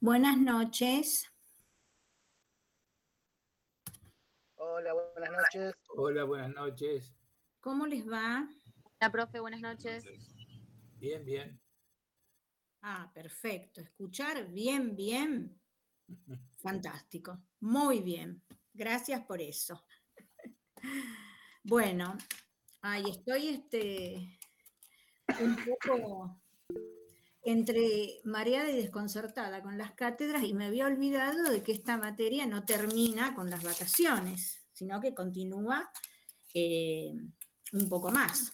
Buenas noches. Hola, buenas noches. Hola, buenas noches. ¿Cómo les va? Hola, profe, buenas noches. Bien, bien. Ah, perfecto. Escuchar bien, bien. Fantástico. Muy bien. Gracias por eso. Bueno, ahí estoy este, un poco entre mareada y desconcertada con las cátedras y me había olvidado de que esta materia no termina con las vacaciones, sino que continúa eh, un poco más.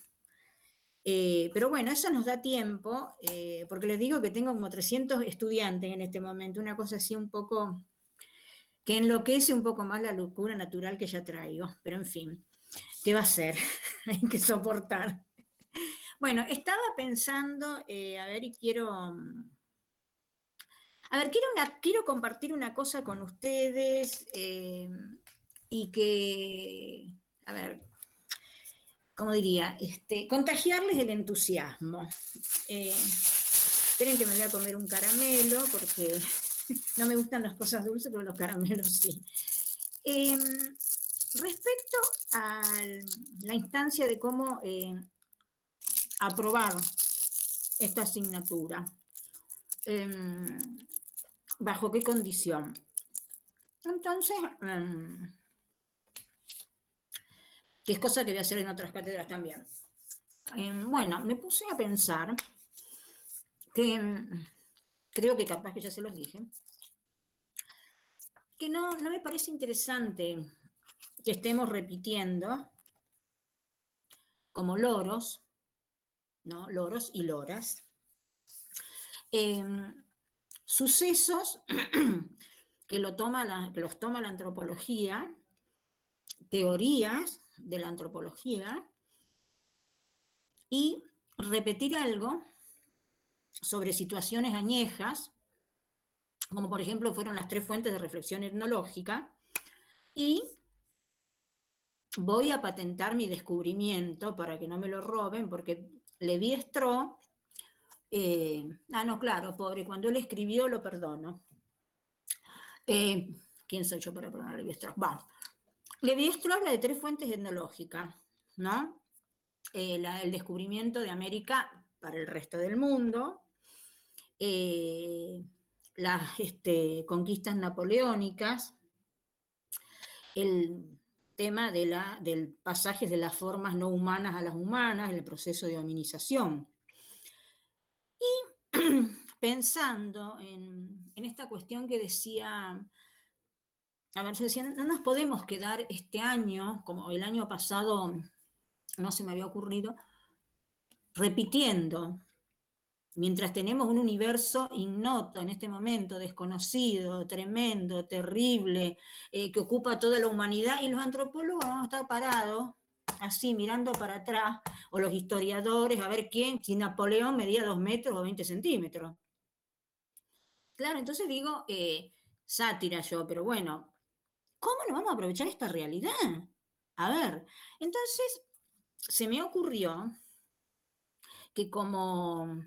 Eh, pero bueno, eso nos da tiempo, eh, porque les digo que tengo como 300 estudiantes en este momento, una cosa así un poco que enloquece un poco más la locura natural que ya traigo, pero en fin, ¿qué va a ser? Hay que soportar. Bueno, estaba pensando, eh, a ver, y quiero... A ver, quiero, quiero compartir una cosa con ustedes y que, a ver, ¿cómo diría? Este, contagiarles el entusiasmo. Eh, esperen que me voy a comer un caramelo porque no me gustan las cosas dulces, pero los caramelos sí. Em, respecto a la instancia de cómo eh, aprobar esta asignatura, em, bajo qué condición. Entonces, em, que es cosa que voy a hacer en otras cátedras también. Em, bueno, me puse a pensar que creo que capaz que ya se los dije, que no, no me parece interesante que estemos repitiendo como loros, ¿no? Loros y loras, em, sucesos que, lo toma que los toma la antropología, teorías de la antropología y repetir algo sobre situaciones añejas, como por ejemplo fueron las tres fuentes de reflexión etnológica, y voy a patentar mi descubrimiento para que no me lo roben, porque Levi eh, ah, no, claro, pobre, cuando él escribió lo perdono. Eh, ¿Quién soy yo para perdonar a Levi Strauss? Vamos. Levi-Strauss habla de tres fuentes etnológicas, ¿no? Eh, el descubrimiento de América para el resto del mundo, las este, conquistas napoleónicas, el tema del pasaje de las formas no humanas a las humanas, el proceso de hominización. Y pensando en, en esta cuestión que decía a ver, yo decía, no nos podemos quedar este año, como el año pasado no se me había ocurrido, repitiendo, mientras tenemos un universo ignoto en este momento, desconocido, tremendo, terrible, eh, que ocupa toda la humanidad, y los antropólogos vamos a estar parados, así, mirando para atrás, o los historiadores, a ver quién, si Napoleón medía dos metros o 20 centímetros. Claro, entonces digo, eh, sátira yo, pero bueno, ¿Cómo no vamos a aprovechar esta realidad? A ver, entonces se me ocurrió que como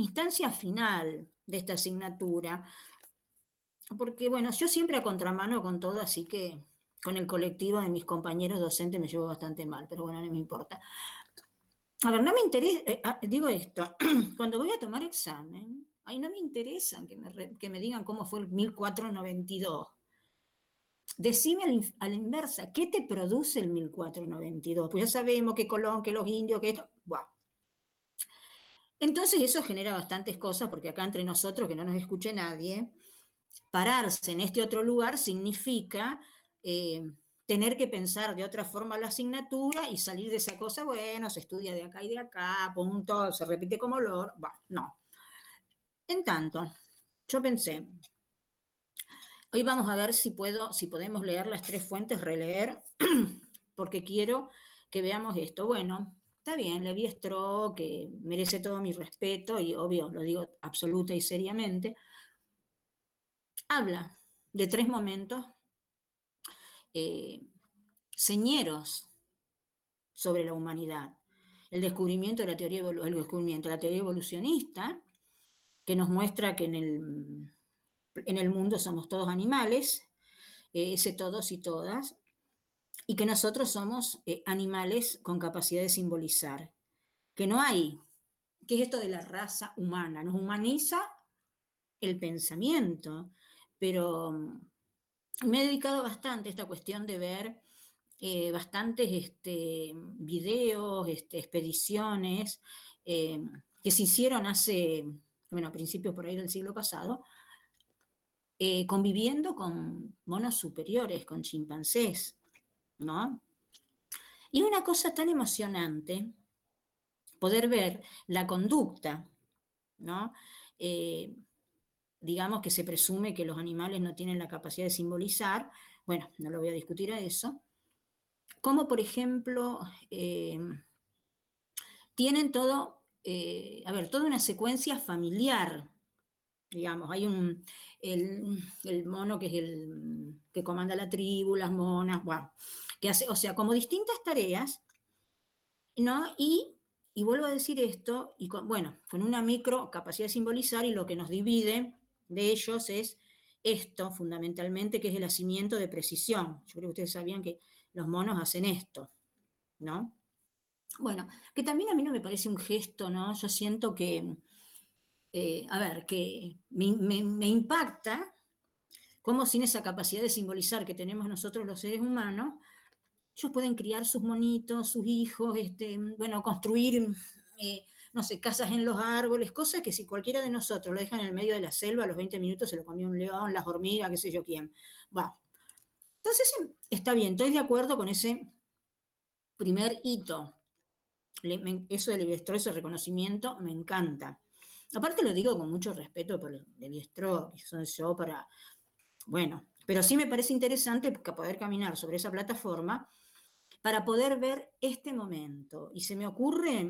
instancia final de esta asignatura, porque bueno, yo siempre a contramano con todo, así que con el colectivo de mis compañeros docentes me llevo bastante mal, pero bueno, no me importa. A ver, no me interesa, eh, ah, digo esto, cuando voy a tomar examen, ahí no me interesa que me, que me digan cómo fue el 1492 Decime a la inversa, ¿qué te produce el 1492? Pues ya sabemos que Colón, que los indios, que esto. Entonces eso genera bastantes cosas, porque acá entre nosotros, que no nos escuche nadie, pararse en este otro lugar significa eh, tener que pensar de otra forma la asignatura y salir de esa cosa, bueno, se estudia de acá y de acá, punto, se repite como lo... no. En tanto, yo pensé, Hoy vamos a ver si, puedo, si podemos leer las tres fuentes, releer, porque quiero que veamos esto. Bueno, está bien, Levi Strauss, que merece todo mi respeto, y obvio, lo digo absoluta y seriamente, habla de tres momentos eh, señeros sobre la humanidad. El descubrimiento de la teoría, el descubrimiento de la teoría evolucionista, que nos muestra que en el en el mundo somos todos animales, eh, ese todos y todas, y que nosotros somos eh, animales con capacidad de simbolizar, que no hay, que es esto de la raza humana, nos humaniza el pensamiento, pero mm, me he dedicado bastante a esta cuestión de ver eh, bastantes este, videos, este, expediciones eh, que se hicieron hace, bueno, a principios por ahí del siglo pasado, conviviendo con monos superiores, con chimpancés, ¿no? Y una cosa tan emocionante, poder ver la conducta, ¿no? digamos que se presume que los animales no tienen la capacidad de simbolizar, bueno, no lo voy a discutir a eso, como por ejemplo, eh, tienen todo, eh, a ver, toda una secuencia familiar, digamos, hay un, el, mono que es el que comanda la tribu, las monas, bueno, o sea, como distintas tareas, ¿no? Y, y vuelvo a decir esto, y bueno, con una micro capacidad de simbolizar y lo que nos divide de ellos es esto fundamentalmente, que es el hacimiento de precisión. Yo creo que ustedes sabían que los monos hacen esto, ¿no? Bueno, que también a mí no me parece un gesto, ¿no? Yo siento que, eh, a ver, que me, impacta cómo sin esa capacidad de simbolizar que tenemos nosotros los seres humanos, ellos pueden criar sus monitos, sus hijos, este, bueno, construir, eh, no sé, casas en los árboles, cosas que si cualquiera de nosotros lo deja en el medio de la selva, a los 20 minutos se lo comió un león, las hormigas, qué sé yo quién. Va, entonces, está bien, estoy de acuerdo con ese primer hito. Eso del Levi ese reconocimiento, me encanta. Aparte lo digo con mucho respeto por Levi Strauss, que son yo para... Bueno, pero sí me parece interesante poder caminar sobre esa plataforma para poder ver este momento. Y se me ocurre,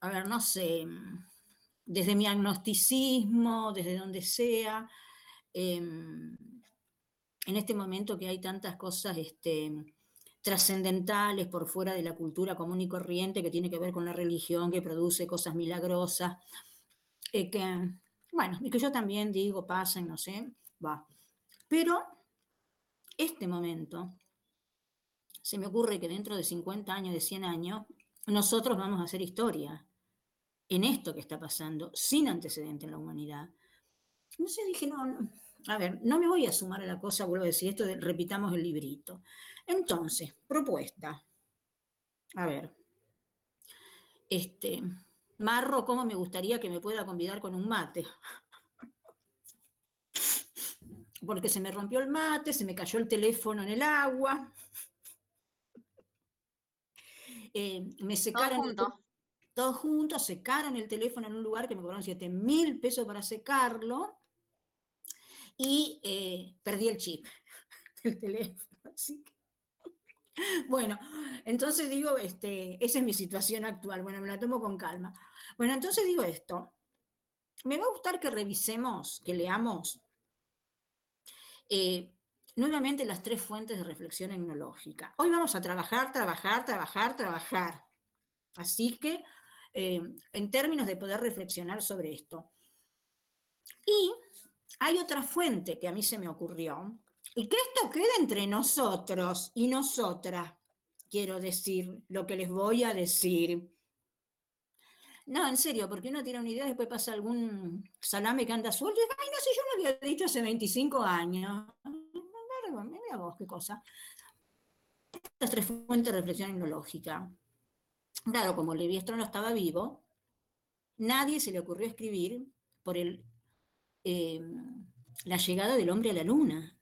a ver, no sé, desde mi agnosticismo, desde donde sea, em, en este momento que hay tantas cosas este, trascendentales por fuera de la cultura común y corriente que tiene que ver con la religión, que produce cosas milagrosas, eh, que, bueno, y que yo también digo, pasen, no sé, va. Pero este momento, se me ocurre que dentro de 50 años, de 100 años, nosotros vamos a hacer historia en esto que está pasando, sin antecedente en la humanidad. Sé, dije, no, no a ver, no me voy a sumar a la cosa, vuelvo a decir esto, repitamos el librito. Entonces, propuesta. A ver. Este, Marro, ¿cómo me gustaría que me pueda convidar con un mate? Porque se me rompió el mate, se me cayó el teléfono en el agua. Eh, me secaron. Todo todos juntos secaron el teléfono en un lugar que me cobraron 7 mil pesos para secarlo y eh, perdí el chip del teléfono. Bueno, entonces digo, este, esa es mi situación actual. Bueno, me la tomo con calma. Bueno, entonces digo esto. Me va a gustar que revisemos, que leamos eh, nuevamente las tres fuentes de reflexión etnológica. Hoy vamos a trabajar, trabajar, trabajar, trabajar. Así que, eh, en términos de poder reflexionar sobre esto. Y hay otra fuente que a mí se me ocurrió, y que esto quede entre nosotros y nosotras, quiero decir lo que les voy a decir. No, en serio, porque uno tiene una idea, después pasa algún salame que anda suelto y ay, no sé, yo lo había dicho hace 25 años. Mira vos qué cosa. Estas tres fuentes de reflexión etnológica. Claro, como Levi no estaba vivo, nadie se le ocurrió escribir por el Em, la llegada del hombre a la luna.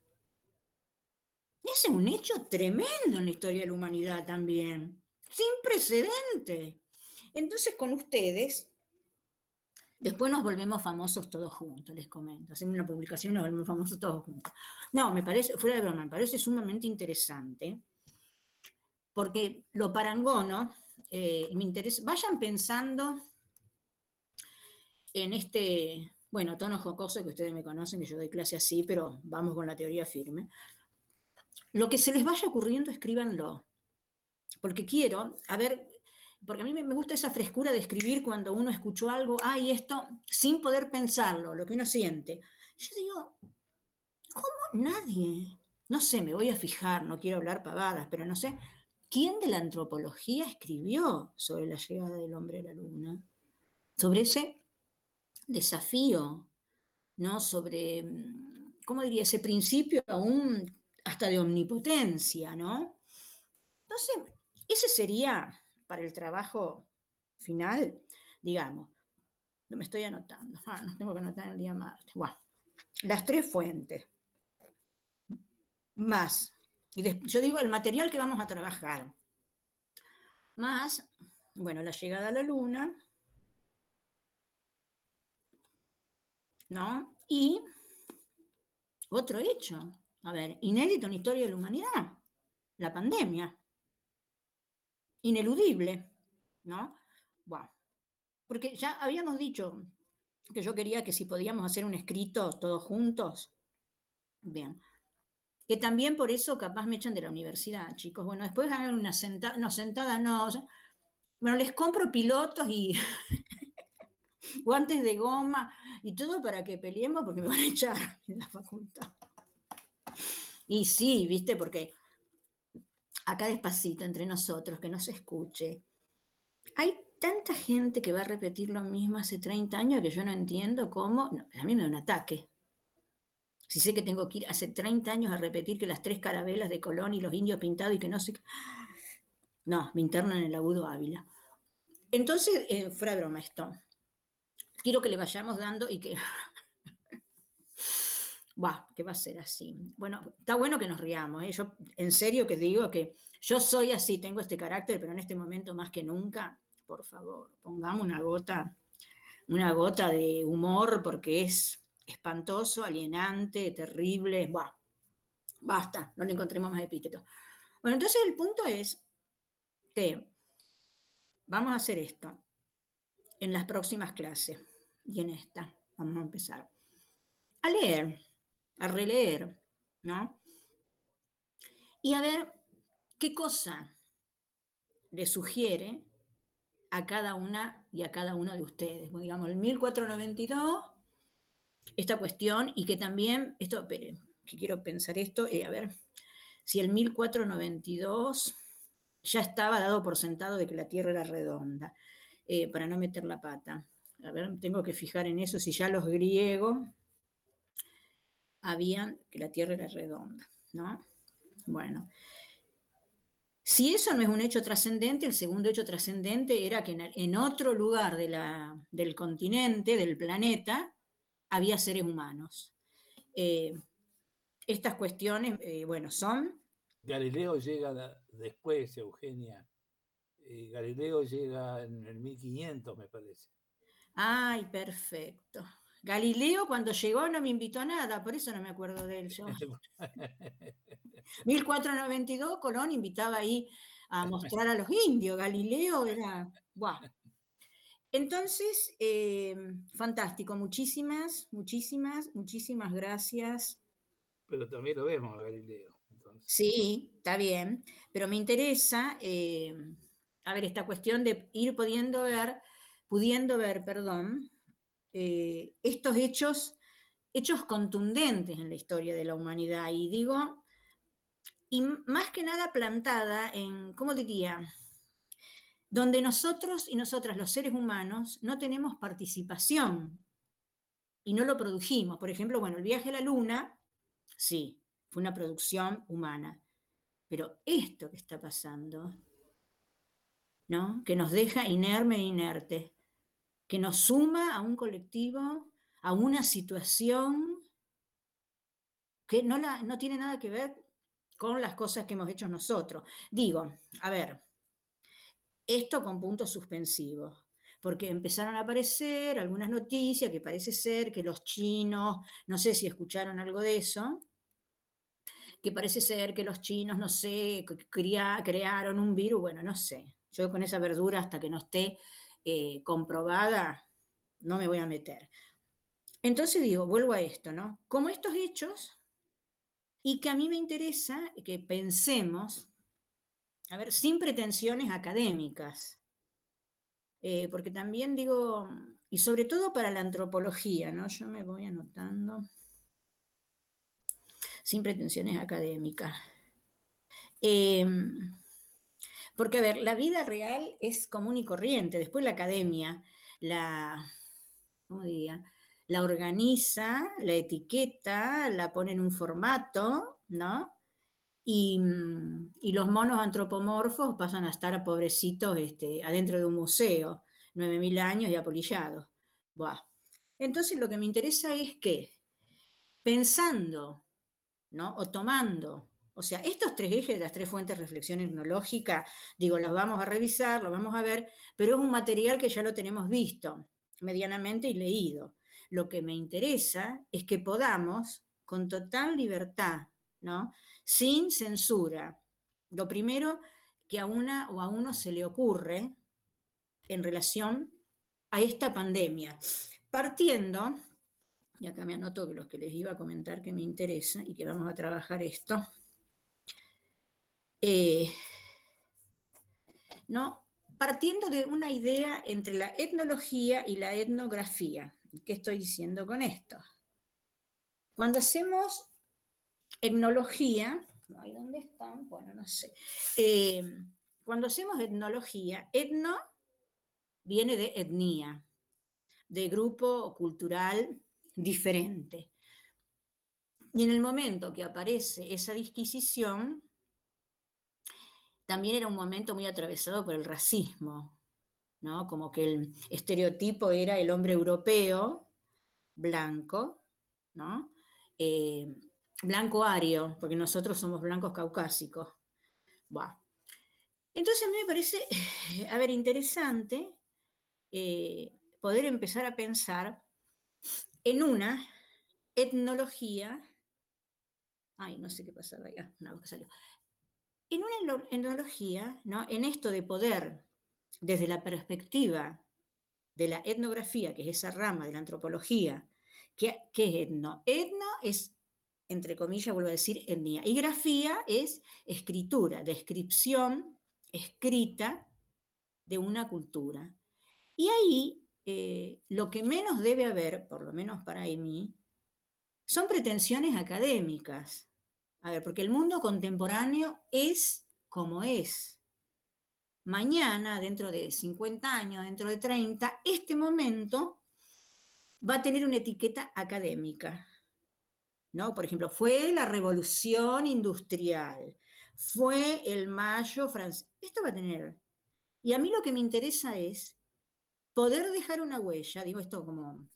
Es un hecho tremendo en la historia de la humanidad también, sin precedente. Entonces con ustedes, después nos volvemos famosos todos juntos, les comento. Hacemos una publicación y nos volvemos famosos todos juntos. No, me parece, fuera de broma, me parece sumamente interesante, porque lo parangono, eh, me interesa, vayan pensando en este bueno, tono jocoso que ustedes me conocen, que yo doy clase así, pero vamos con la teoría firme. Lo que se les vaya ocurriendo, escríbanlo. Porque quiero, a ver, porque a mí me gusta esa frescura de escribir cuando uno escuchó algo, ay, esto, sin poder pensarlo, lo que uno siente. Yo digo, ¿cómo nadie? No sé, me voy a fijar, no quiero hablar pavadas, pero no sé, ¿quién de la antropología escribió sobre la llegada del hombre a la luna? Sobre ese desafío, ¿no? Sobre, mm, ¿cómo diría? Ese principio aún hasta de omnipotencia, ¿no? Entonces, ese sería para el trabajo final, digamos, no me estoy anotando, no tengo que anotar el día martes. Bueno, las tres fuentes, más, y yo digo el material que vamos a trabajar, más, bueno, la llegada a la luna, ¿no? Y otro hecho, a ver, inédito en la historia de la humanidad, la pandemia. Ineludible, ¿no? Bueno, porque ya habíamos dicho que yo quería que si podíamos hacer un escrito todos juntos, bien. Que también por eso capaz me echan de la universidad, chicos. Bueno, después hagan una sentada, no, sentada no. Bueno, les compro pilotos y guantes de goma y todo para que peleemos porque me van a echar en la facultad. Y sí, viste, porque acá despacito entre nosotros, que no se escuche. Hay tanta gente que va a repetir lo mismo hace 30 años que yo no entiendo cómo. a mí me da un ataque. Si sé que tengo que ir hace 30 años a repetir que las tres carabelas de Colón y los indios pintados y que no sé. No, me internan en el agudo Ávila. Entonces, eh, fuera broma esto. Quiero que le vayamos dando y que Buah, ¿qué va a ser así? Bueno, está bueno que nos riamos, ¿eh? En serio que digo que yo soy así, tengo este carácter, pero en este momento más que nunca, por favor, pongamos una gota, una gota de humor porque es espantoso, alienante, terrible, buah, basta, no le encontremos más epítetos. Bueno, entonces el punto es que vamos a hacer esto en las próximas clases y en esta. Vamos a empezar a leer a releer, ¿no? Y a ver qué cosa le sugiere a cada una y a cada uno de ustedes. digamos, el 1492, esta cuestión, y que también, esto, que quiero pensar esto, eh, a ver, si el 1492 ya estaba dado por sentado de que la Tierra era redonda, eh, para no meter la pata. A ver, tengo que fijar en eso, si ya los griegos habían que la Tierra era redonda, ¿no? Bueno, si eso no es un hecho trascendente, el segundo hecho trascendente era que en otro lugar del continente, del planeta, había seres humanos. Eh, estas cuestiones, eh, bueno, son... Galileo llega después, Eugenia. Eh, Galileo llega en el 1500, me parece. Ay, perfecto. Galileo cuando llegó no me invitó a nada, por eso no me acuerdo de él. Yo. 1492 Colón invitaba ahí a mostrar a los indios. Galileo era... Buah. Entonces, eh, fantástico, muchísimas, muchísimas, muchísimas gracias. Pero también lo vemos, Galileo. Sí, está bien, pero me interesa, eh, a ver, esta cuestión de ir pudiendo ver, pudiendo ver, perdón, eh, estos hechos, hechos contundentes en la historia de la humanidad. Y digo, y más que nada plantada en, ¿cómo diría? Donde nosotros y nosotras, los seres humanos, no tenemos participación y no lo produjimos. Por ejemplo, bueno, el viaje a la luna, sí, fue una producción humana. Pero esto que está pasando, ¿no? Que nos deja inerme e inerte, que nos suma a un colectivo, a una situación que no, no tiene nada que ver con las cosas que hemos hecho nosotros. Digo, a ver, esto con puntos suspensivos, porque empezaron a aparecer algunas noticias que parece ser que los chinos, no sé si escucharon algo de eso, que parece ser que los chinos, no sé, crearon un virus, bueno, no sé. Yo con esa verdura hasta que no esté eh, comprobada, no me voy a meter. Entonces digo, vuelvo a esto, ¿no? Como estos hechos, y que a mí me interesa que pensemos, a ver, sin pretensiones académicas, eh, porque también digo, y sobre todo para la antropología, ¿no? Yo me voy anotando, sin pretensiones académicas. Em, porque, a ver, la vida real es común y corriente, después la academia, la, ¿cómo? La organiza, la etiqueta, la pone en un formato, ¿no? Y, y, los monos antropomorfos pasan a estar pobrecitos este, adentro de un museo, 9.000 años y apolillados. Buah. Entonces lo que me interesa es que, pensando, ¿no? o tomando, o sea, estos tres ejes las tres fuentes de reflexión etnológica, digo, los vamos a revisar, los vamos a ver, pero es un material que ya lo tenemos visto medianamente y leído. Lo que me interesa es que podamos, con total libertad, ¿no? sin censura. Lo primero que a una o a uno se le ocurre en relación a esta pandemia, partiendo, y acá me anoto los que les iba a comentar que me interesa y que vamos a trabajar esto, eh, ¿no? partiendo de una idea entre la etnología y la etnografía. ¿Qué estoy diciendo con esto? Cuando hacemos etnología, ¿dónde están? Bueno, no sé. Eh, cuando hacemos etnología, etno viene de etnia, de grupo cultural diferente. Y en el momento que aparece esa disquisición, también era un momento muy atravesado por el racismo, ¿no? Como que el estereotipo era el hombre europeo, blanco, ¿no? Eh, blanco ario, porque nosotros somos blancos caucásicos. Entonces a mí me parece, a interesante eh, poder empezar a pensar en una etnología, ay, no sé qué pasaba allá, no, salió, en una etnología, ¿no? en esto de poder, desde la perspectiva de la etnografía, que es esa rama de la antropología, ¿qué, qué es etno? Etno es entre comillas, vuelvo a decir, etnia. Y grafía es escritura, descripción escrita de una cultura. Y ahí eh, lo que menos debe haber, por lo menos para mí, son pretensiones académicas. A ver, porque el mundo contemporáneo es como es. Mañana, dentro de 50 años, dentro de 30, este momento va a tener una etiqueta académica. ¿no? Por ejemplo, fue la revolución industrial, fue el mayo francés. Esto va a tener. Y a mí lo que me interesa es poder dejar una huella, digo esto como,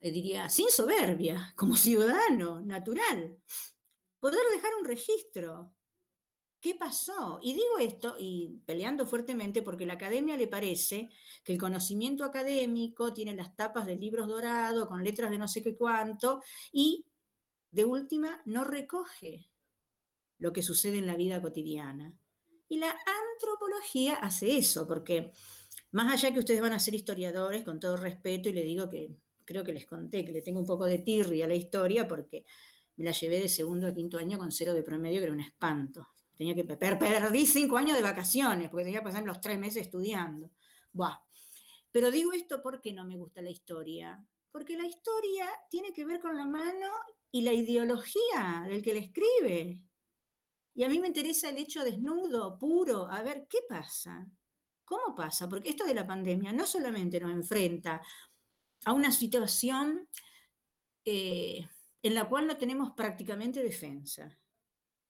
eh, diría, sin soberbia, como ciudadano, natural. Poder dejar un registro. ¿Qué pasó? Y digo esto, y peleando fuertemente, porque la academia le parece que el conocimiento académico tiene las tapas de libros dorados con letras de no sé qué cuánto, y de última no recoge lo que sucede en la vida cotidiana. Y la antropología hace eso, porque más allá que ustedes van a ser historiadores, con todo respeto, y le digo que creo que les conté que le tengo un poco de tirria a la historia, porque me la llevé de segundo a quinto año con cero de promedio, que era un espanto. Tenía que perdí cinco años de vacaciones, porque tenía que pasar los tres meses estudiando. Buah. Pero digo esto porque no me gusta la historia. Porque la historia tiene que ver con la mano y la ideología del que le escribe. Y a mí me interesa el hecho desnudo, puro, a ver qué pasa. ¿Cómo pasa? Porque esto de la pandemia no solamente nos enfrenta a una situación eh, en la cual no tenemos prácticamente defensa.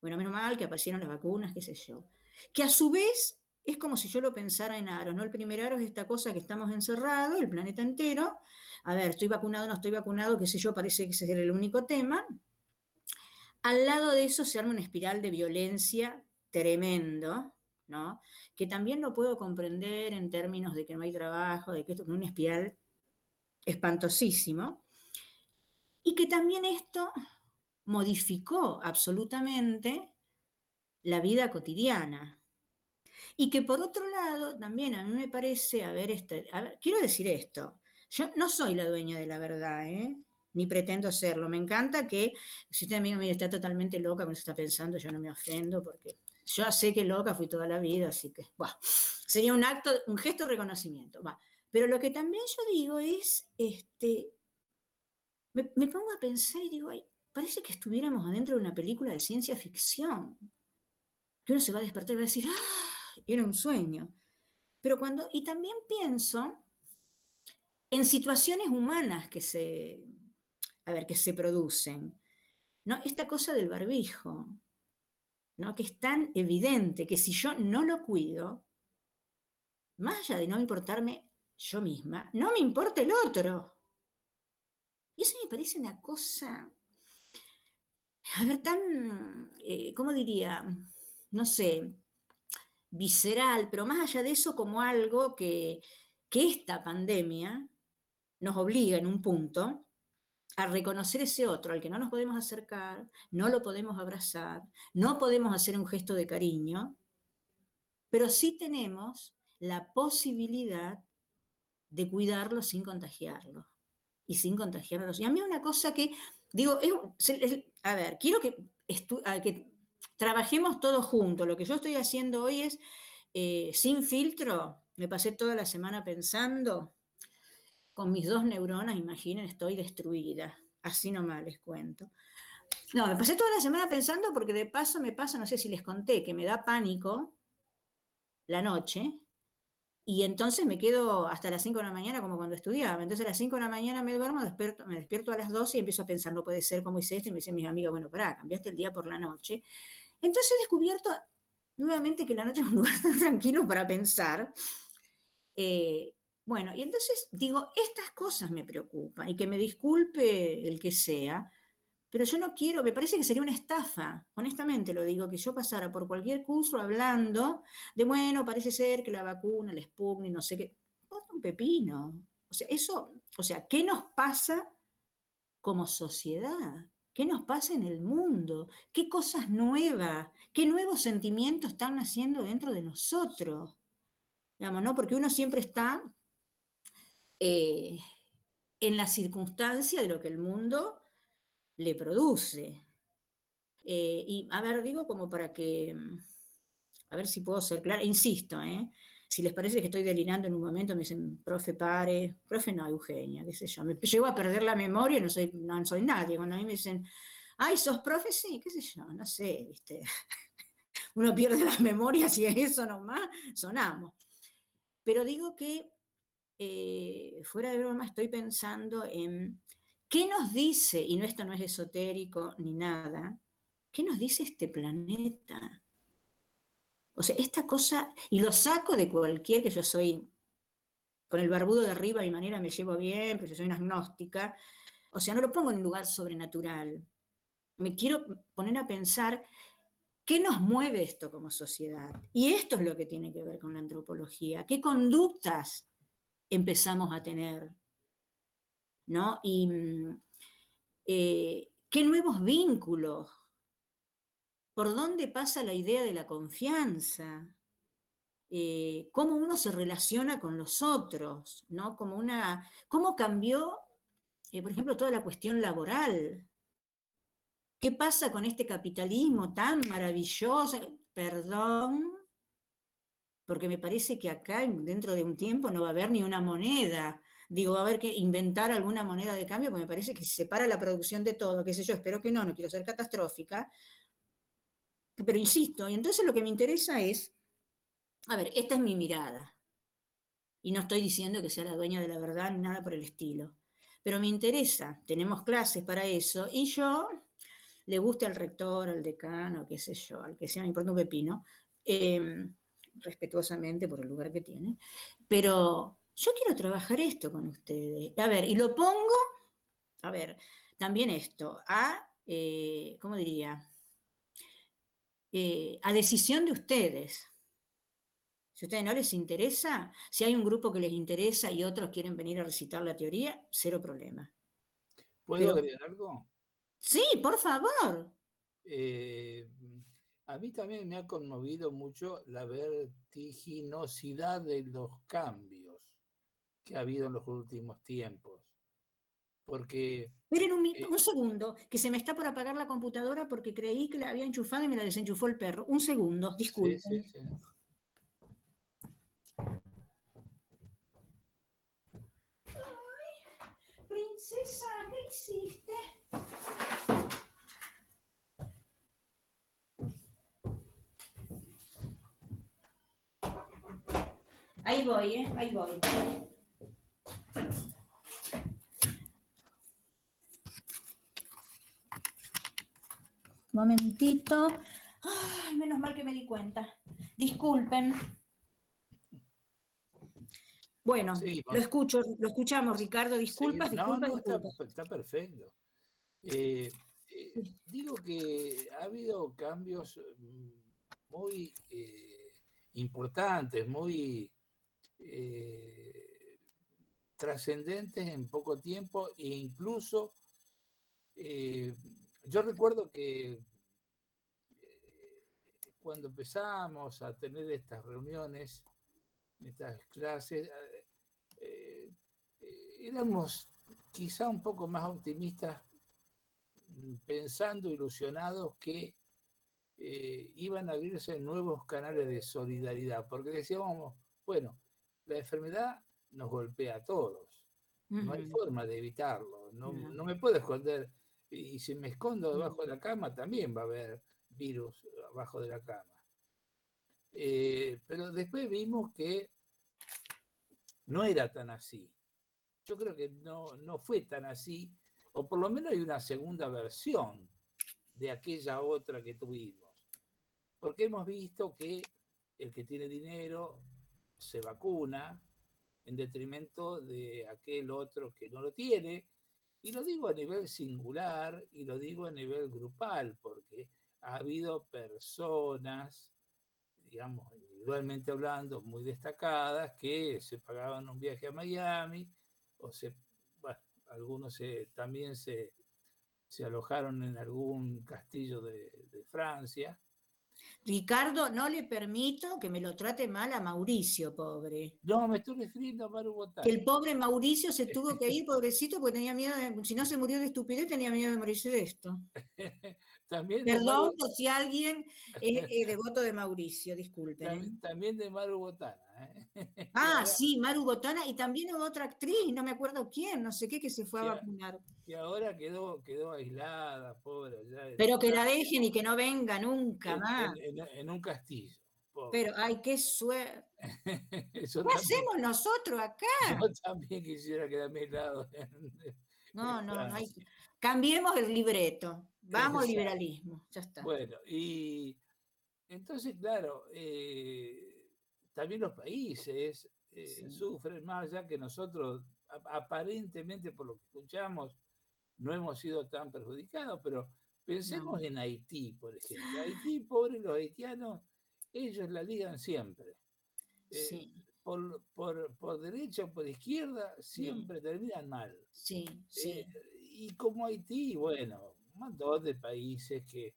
Bueno, menos mal que aparecieron las vacunas, qué sé yo. Que a su vez es como si yo lo pensara en aros, ¿no? El primer aro es esta cosa que estamos encerrados, el planeta entero. A ver, estoy vacunado, no estoy vacunado, qué sé yo, parece que ese es el único tema. Al lado de eso se arma una espiral de violencia tremendo, ¿no? Que también lo puedo comprender en términos de que no hay trabajo, de que esto es una espiral espantosísimo. Y que también esto modificó absolutamente la vida cotidiana. Y que por otro lado, también a mí me parece, a ver, este, quiero decir esto, yo no soy la dueña de la verdad, ¿eh? ni pretendo serlo. Me encanta que, si usted me dice, está totalmente loca cuando está pensando, yo no me ofendo porque Yo sé que loca fui toda la vida, así que, sería un acto, un gesto de reconocimiento. Pero lo que también yo digo es, este, me, pongo a pensar y digo, parece que estuviéramos adentro de una película de ciencia ficción. Que uno se va a despertar y va a decir, ¡ah! Era un sueño. Pero cuando, y también pienso en situaciones humanas que se, a ver, que se producen. ¿no? Esta cosa del barbijo, ¿no? que es tan evidente que si yo no lo cuido, más allá de no importarme yo misma, no me importa el otro. Y eso me parece una cosa, a ver, tan, eh, ¿cómo diría? No sé, visceral, pero más allá de eso como algo que, que esta pandemia nos obliga en un punto a reconocer ese otro al que no nos podemos acercar, no lo podemos abrazar, no podemos hacer un gesto de cariño, pero sí tenemos la posibilidad de cuidarlo sin contagiarlo y sin contagiarlos. Y a mí una cosa que, digo, a ver, quiero que, que trabajemos todos juntos. Lo que yo estoy haciendo hoy es, eh, sin filtro, me pasé toda la semana pensando, con mis dos neuronas, imaginen, estoy destruida. Así nomás les cuento. No, me pasé toda la semana pensando porque de paso me pasa, no sé si les conté, que me da pánico la noche y entonces me quedo hasta las 5 de la mañana como cuando estudiaba. Entonces a las 5 de la mañana me duermo, despierto, me despierto a las 12 y empiezo a pensar, no puede ser como hice esto. Y me dicen mis amigos, bueno, pará, cambiaste el día por la noche. Entonces he descubierto nuevamente que la noche es un lugar tan tranquilo para pensar. Eh, bueno, y entonces digo, estas cosas me preocupan y que me disculpe el que sea, pero yo no quiero, me parece que sería una estafa, honestamente lo digo, que yo pasara por cualquier curso hablando de, bueno, parece ser que la vacuna, el Sputnik, no sé qué, un pepino. O sea, eso, o sea, ¿qué nos pasa como sociedad? ¿Qué nos pasa en el mundo? ¿Qué cosas nuevas? ¿Qué nuevos sentimientos están naciendo dentro de nosotros? Digamos, ¿no? Porque uno siempre está eh, en la circunstancia de lo que el mundo le produce. Eh, y a ver, digo como para que, a ver si puedo ser clara, insisto, ¿eh? si les parece que estoy delirando en un momento, me dicen, profe, pare, profe, no, Eugenia, qué sé yo, me llego a perder la memoria, no soy, no soy nadie. Cuando a mí me dicen, ay, ¿sos profe? Sí, qué sé yo, no sé, ¿viste? Uno pierde la memoria si es eso nomás, sonamos. Pero digo que eh, fuera de broma, estoy pensando en qué nos dice, y no, esto no es esotérico ni nada, qué nos dice este planeta. O sea, esta cosa, y lo saco de cualquier que yo soy, con el barbudo de arriba, de mi manera me llevo bien, pero yo soy una agnóstica. O sea, no lo pongo en un lugar sobrenatural. Me quiero poner a pensar qué nos mueve esto como sociedad. Y esto es lo que tiene que ver con la antropología. ¿Qué conductas empezamos a tener, ¿no? Mm, eh, qué nuevos vínculos, por dónde pasa la idea de la confianza, eh, cómo uno se relaciona con los otros, ¿no? Como una, cómo cambió, eh, por ejemplo, toda la cuestión laboral. ¿Qué pasa con este capitalismo tan maravilloso? Perdón, porque me parece que acá dentro de un tiempo no va a haber ni una moneda. Digo, va a haber que inventar alguna moneda de cambio, porque me parece que se separa la producción de todo, qué sé yo, espero que no, no quiero ser catastrófica. Pero insisto, y entonces lo que me interesa es, a ver, esta es mi mirada. Y no estoy diciendo que sea la dueña de la verdad ni nada por el estilo. Pero me interesa, tenemos clases para eso, y yo le guste al rector, al decano, qué sé yo, al que sea, me importa un pepino, eh, respetuosamente por el lugar que tiene, pero yo quiero trabajar esto con ustedes. A ver, y lo pongo, a ver, también esto, a, eh, ¿cómo diría? Eh, a decisión de ustedes. Si a ustedes no les interesa, si hay un grupo que les interesa y otros quieren venir a recitar la teoría, cero problema. ¿Puedo agregar algo? Sí, por favor. Eh, a mí también me ha conmovido mucho la vertiginosidad de los cambios que ha habido en los últimos tiempos. porque... Miren un, Eh. un segundo, que se me está por apagar la computadora porque creí que la había enchufado y me la desenchufó el perro. Un segundo, sí, disculpen. sí, sí. Princesa, ¿qué hiciste? Ahí voy, ¿eh? Ahí voy. Momentito. Ay, menos mal que me di cuenta. Disculpen. Bueno, Sí, lo escucho, lo escuchamos, Ricardo. Sí, Disculpas, no, disculpas, no, está, disculpas. está perfecto. Eh, eh, digo que ha habido cambios mm, muy eh, importantes, muy eh, trascendentes en poco tiempo e incluso eh, yo recuerdo que eh, cuando empezamos a tener estas reuniones, estas clases, eh, éramos quizá un poco más optimistas, mm, pensando, ilusionados que iban a abrirse nuevos canales de solidaridad, porque decíamos, bueno, la enfermedad nos golpea a todos, no hay forma de evitarlo, no, No. no me puedo esconder, y si me escondo debajo de la cama también va a haber virus abajo de la cama. Eh, pero después vimos que no era tan así. Yo creo que no, no fue tan así, o por lo menos hay una segunda versión de aquella otra que tuvimos. Porque hemos visto que el que tiene dinero se vacuna en detrimento de aquel otro que no lo tiene. Y lo digo a nivel singular y lo digo a nivel grupal, porque ha habido personas, digamos, individualmente hablando, muy destacadas, que se pagaban un viaje a Miami, o se, bueno, algunos se, también se, se alojaron en algún castillo de, de Francia. Ricardo, no le permito que me lo trate mal a Mauricio, pobre. No, me estoy refiriendo a Maru Botana. Que el pobre Mauricio se tuvo que ir, pobrecito, porque tenía miedo de, si no se murió de estupidez, tenía miedo de morirse de esto. también Perdón Maru- si alguien es eh, devoto de Mauricio, disculpen. ¿eh? también, también de Maru Botana. ¿eh? Ah, sí, Maru Botana, y también hubo otra actriz, no me acuerdo quién, no sé qué, que se fue a vacunar. Y ahora quedó, quedó aislada, pobre. allá Pero que la dejen y que no venga nunca en, más. en- en- en un castillo. pobre. Pero, ay, qué suerte. ¿Qué también- hacemos nosotros acá? Yo también quisiera quedarme aislado. No, no, no hay. Cambiemos el libreto. Vamos al liberalismo. Ya está. Bueno, y entonces, claro, eh, también los países eh, Sí. sufren más ya que nosotros, aparentemente por lo que escuchamos, no hemos sido tan perjudicados, pero pensemos en Haití, por ejemplo. Haití, pobres los haitianos, ellos la ligan siempre. Eh, Sí, por, por, por derecha o por izquierda, siempre terminan mal. sí, sí. Y como Haití, bueno, montón de países que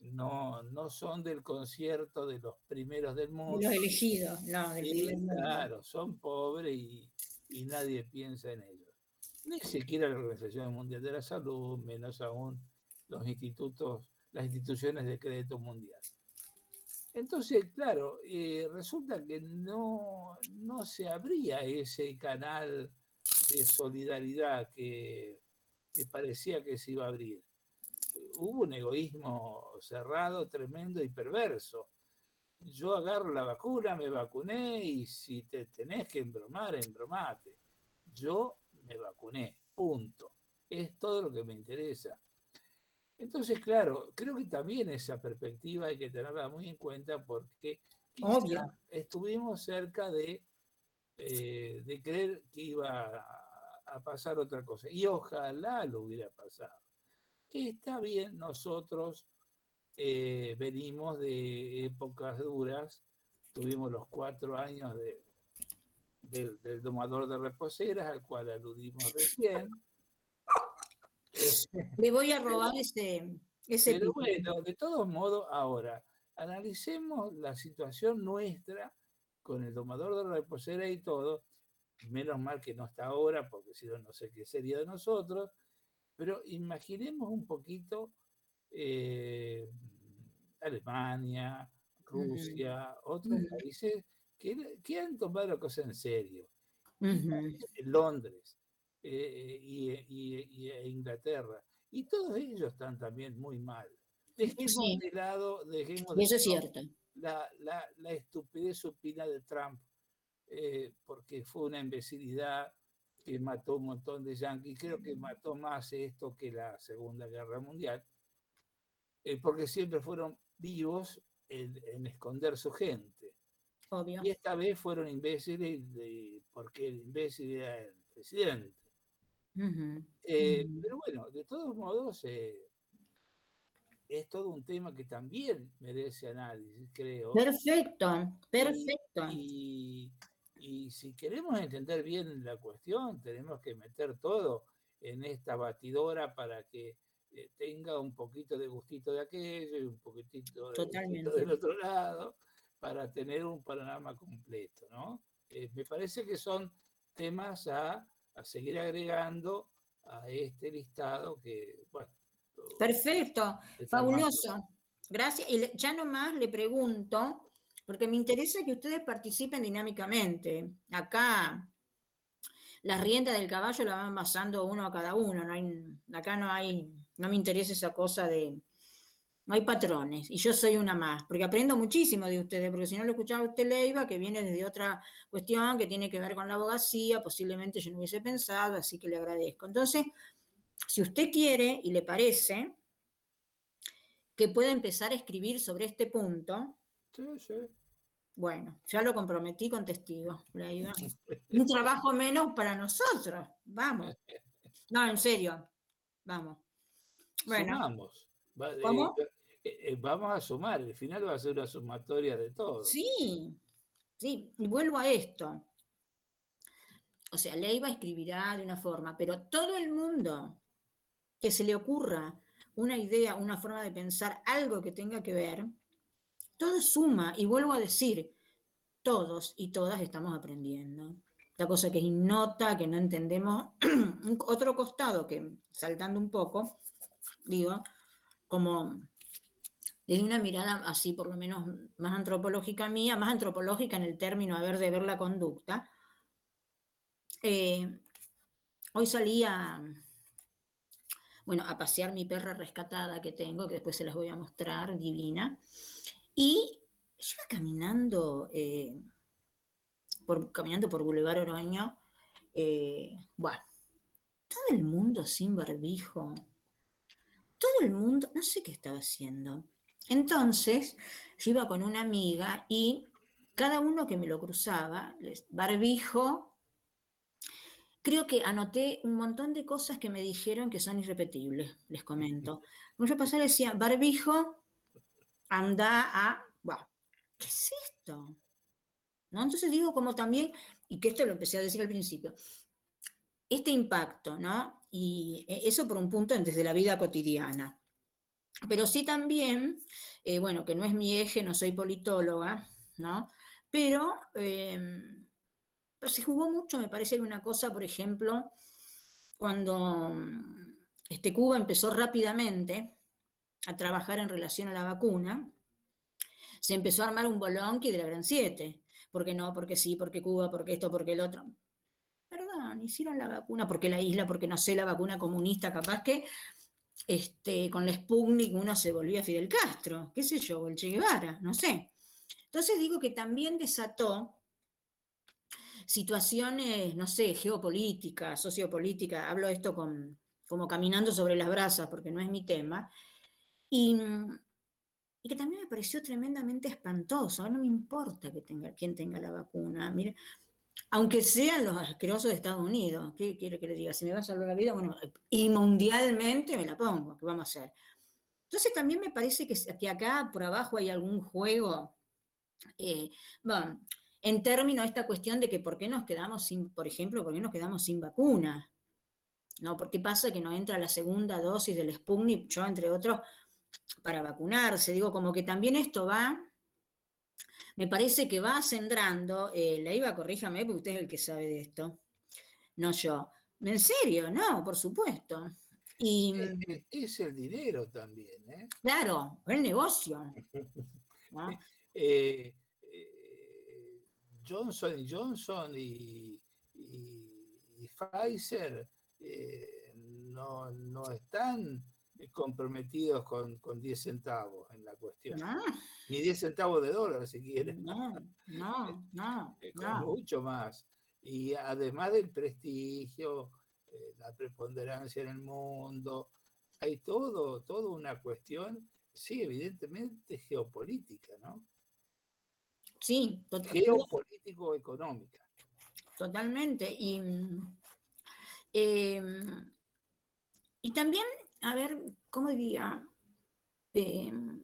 no, no son del concierto de los primeros del mundo. Los elegidos, no, del mundo. claro, son pobres y, y nadie piensa en ellos. Ni siquiera la Organización Mundial de la Salud, menos aún los institutos, las instituciones de crédito mundial. Entonces, claro, eh, resulta que no, no se abría ese canal de solidaridad que, que parecía que se iba a abrir. Hubo un egoísmo cerrado, tremendo y perverso. Yo agarro la vacuna, me vacuné y si te tenés que embromar, embromate. Yo me vacuné, punto. Es todo lo que me interesa. Entonces, claro, creo que también esa perspectiva hay que tenerla muy en cuenta porque Obvio. estuvimos cerca de, eh, de creer que iba a, a pasar otra cosa. Y ojalá lo hubiera pasado. Que está bien, nosotros eh, venimos de épocas duras, tuvimos los cuatro años de, del, del domador de reposeras, al cual aludimos recién. Le voy a robar ese, ese pero bueno, de todos modos, ahora, analicemos la situación nuestra con el domador de reposera y todo, menos mal que no está ahora, porque si no, no sé qué sería de nosotros, pero imaginemos un poquito eh, Alemania, Rusia, otros países que, han tomado la cosa en serio. Londres eh, y, e Inglaterra. Y todos ellos están también muy mal. Dejemos de lado, dejemos Eso es cierto. La, la, la, estupidez supina de Trump, eh, porque fue una imbecilidad que mató un montón de yanquis. Creo que mató más esto que la Segunda Guerra Mundial, eh, porque siempre fueron vivos en, esconder su gente. Obvio. Y esta vez fueron imbéciles porque el imbécil era el presidente. Eh, pero bueno, de todos modos, eh, es todo un tema que también merece análisis, creo. Perfecto, perfecto. Y, y, si queremos entender bien la cuestión, tenemos que meter todo en esta batidora para que eh, tenga un poquito de gustito de aquello y un poquitito de del otro lado, para tener un panorama completo, ¿no? me parece que son temas a a seguir agregando a este listado que, bueno. Perfecto, fabuloso. Gracias. Y ya nomás le pregunto, porque me interesa que ustedes participen dinámicamente. Acá las riendas del caballo la van basando uno a cada uno. No hay, acá no hay, no me interesa esa cosa de no hay patrones, y yo soy una más, porque aprendo muchísimo de ustedes, porque si no lo escuchaba usted Leiva, que viene desde otra cuestión que tiene que ver con la abogacía, posiblemente yo no hubiese pensado, así que le agradezco. Entonces, si usted quiere y le parece que pueda empezar a escribir sobre este punto, bueno, ya lo comprometí con testigos, Leiva. Un trabajo menos para nosotros, vamos. No, en serio, vamos. Bueno. Vamos. ¿Cómo? Eh, eh, vamos a sumar, al final va a ser una sumatoria de todo. Sí, sí, y vuelvo a esto. O sea, Leiva escribirá de una forma, pero todo el mundo que se le ocurra una idea, una forma de pensar, algo que tenga que ver, todo suma, y vuelvo a decir, todos y todas estamos aprendiendo. La cosa que es innota, que no entendemos, otro costado que, saltando un poco, digo, como desde una mirada así, por lo menos más antropológica mía, más antropológica en el término haber de ver la conducta. Eh, hoy salía, bueno, a pasear mi perra rescatada que tengo, que después se las voy a mostrar, divina, y yo iba caminando, eh, por, caminando por Boulevard Oroño, eh, bueno, todo el mundo sin barbijo, todo el mundo, no sé qué estaba haciendo. Entonces, yo iba con una amiga y cada uno que me lo cruzaba, barbijo, creo que anoté un montón de cosas que me dijeron que son irrepetibles, les comento. Yo pasaba decía, barbijo, anda a, wow, ¿qué es esto? ¿No? Entonces digo como también, y que esto lo empecé a decir al principio, este impacto, ¿no? Y e, eso por un punto desde la vida cotidiana. Pero sí también, eh, bueno, que no es mi eje, no soy politóloga, ¿no? Pero, em, se jugó mucho, me parece una cosa, por ejemplo, cuando este, Cuba empezó rápidamente a trabajar en relación a la vacuna, se empezó a armar un bolonqui de la Gran 7. ¿Por qué no? Porque sí, porque Cuba, porque esto, porque el otro. Perdón, hicieron la vacuna, porque la isla, porque no sé, la vacuna comunista, capaz que este, con la Sputnik uno se volvía Fidel Castro, qué sé yo, o Che Guevara, no sé. Entonces digo que también desató situaciones, no sé, geopolíticas, sociopolíticas, hablo esto con, como caminando sobre las brasas, porque no es mi tema, y, que también me pareció tremendamente espantoso. no me importa que tenga, quién tenga la vacuna. Mire, aunque sean los asquerosos de Estados Unidos, ¿qué quiere que le diga? Si me va a salvar la vida, bueno, y mundialmente me la pongo, ¿qué vamos a hacer? Entonces también me parece que, que acá por abajo hay algún juego, eh, bueno, en términos de esta cuestión de que por qué nos quedamos sin, por ejemplo, por qué nos quedamos sin vacuna, ¿no? ¿Por qué pasa que no entra la segunda dosis del Sputnik, yo entre otros, para vacunarse? Digo, como que también esto va me parece que va acendrando, eh, la iba, corríjame, porque usted es el que sabe de esto, no yo. ¿En serio? No, por supuesto. Y, Es el dinero también, ¿eh? claro, el negocio. ¿no? Eh, eh, Johnson Johnson y, y- y Pfizer eh, no, no están comprometidos con, con 10 centavos en la cuestión. No, Ni 10 centavos de dólar, si quieren. no, no, no, eh, con no. mucho más. Y además del prestigio, eh, la preponderancia en el mundo, hay todo, toda una cuestión, sí, evidentemente geopolítica, ¿no? Sí, tot- Geopolítico-económica. totalmente. Y, em, y también, a ver, ¿cómo diría? Em,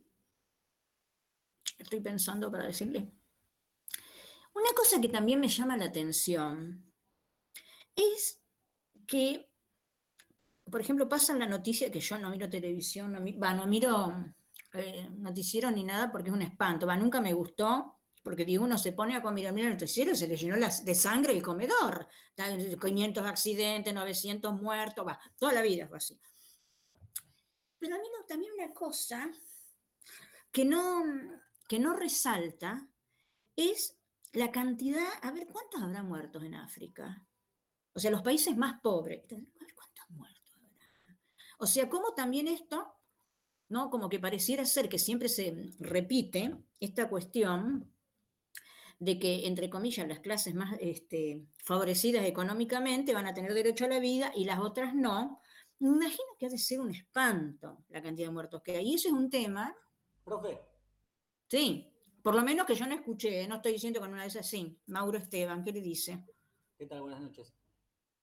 estoy pensando para decirle. Una cosa que también me llama la atención es que, por ejemplo, pasa la noticia que yo no miro televisión, no, miro eh, noticiero ni nada porque es un espanto, va, nunca me gustó, porque digo, uno se pone a comer, mira el noticiero, se le llenó las- de sangre el comedor, Ta- 500 accidentes, 900 muertos, va, toda la vida fue así. Pero no- también una cosa que no, que no resalta es la cantidad, a ver, ¿cuántos habrá muertos en África? O sea, los países más pobres. A ver, ¿cuántos muertos habrá? O sea, cómo también esto, ¿no? Como que pareciera ser que siempre se repite esta cuestión de que, entre comillas, las clases más este, favorecidas económicamente van a tener derecho a la vida y las otras no. Me imagino que ha de ser un espanto la cantidad de muertos que hay. Y eso es un tema, Profe, sí, por lo menos que yo no escuché, ¿eh? no estoy diciendo con una vez así. Mauro Esteban, ¿qué le dice? ¿qué tal? Buenas noches.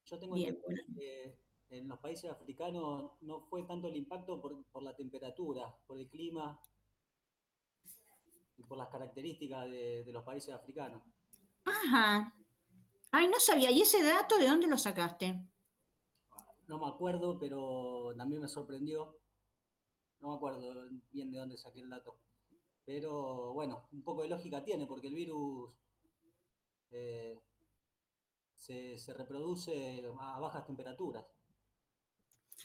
Yo tengo Bien, que en los países africanos no fue tanto el impacto por, por la temperatura, por el clima y por las características de, de los países africanos. Ajá. Ay, no sabía. ¿Y ese dato de dónde lo sacaste? No me acuerdo, pero también me sorprendió. No me acuerdo bien de dónde saqué el dato. Pero bueno, un poco de lógica tiene, porque el virus eh, se, reproduce a bajas temperaturas.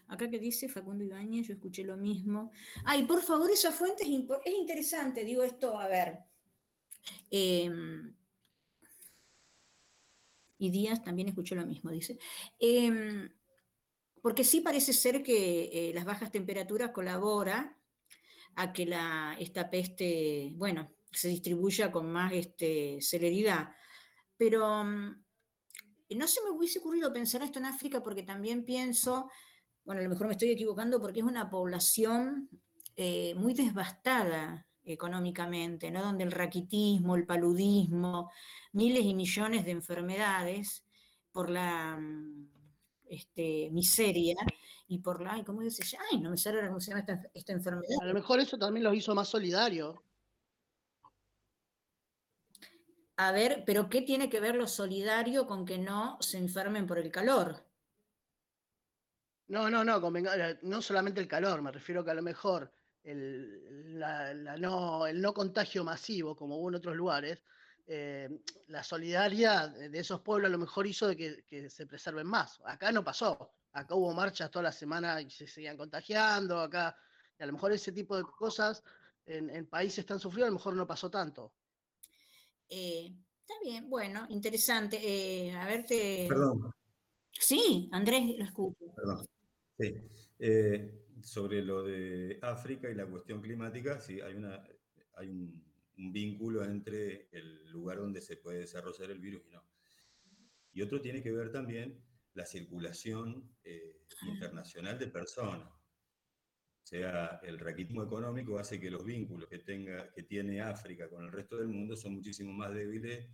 Acá que dice Facundo Ibáñez, yo escuché lo mismo. Ay, por favor, esa fuente es, es interesante, digo esto, a ver. Em, y Díaz también escuchó lo mismo, dice. Em, porque sí parece ser que eh, las bajas temperaturas colabora a que esta peste, bueno, se distribuya con más este, celeridad. Pero mm, no se me hubiese ocurrido pensar esto en África porque también pienso, bueno, a lo mejor me estoy equivocando porque es una población eh, muy devastada económicamente, ¿no? Donde el raquitismo, el paludismo, miles y millones de enfermedades por la mm, este, miseria y por la, ay, ¿cómo llama? Ay, no me sale cómo se llama esta, esta enfermedad. A lo mejor eso también los hizo más solidarios. A ver, pero ¿qué tiene que ver lo solidario con que no se enfermen por el calor? No, no, no, eh, no solamente el calor, me refiero que a lo mejor el, la- la no, el no contagio masivo, como hubo en otros lugares, eh, la solidaria de de esos pueblos a lo mejor hizo de que, que se preserven más. Acá no pasó, acá hubo marchas toda la semana y se seguían contagiando, acá, y a lo mejor ese tipo de cosas en, en países tan sufridos a lo mejor no pasó tanto. Eh, está bien, bueno, interesante. Eh, a verte. Perdón, Sí, Andrés, lo escucho. perdón. Sí. Eh, sobre lo de África y la cuestión climática, sí, hay, una, hay un, un vínculo entre el lugar donde se puede desarrollar el virus y no. Y otro tiene que ver también la circulación eh, internacional de personas. O sea, el raquitismo económico hace que los vínculos que, tenga, que tiene África con el resto del mundo son muchísimo más débiles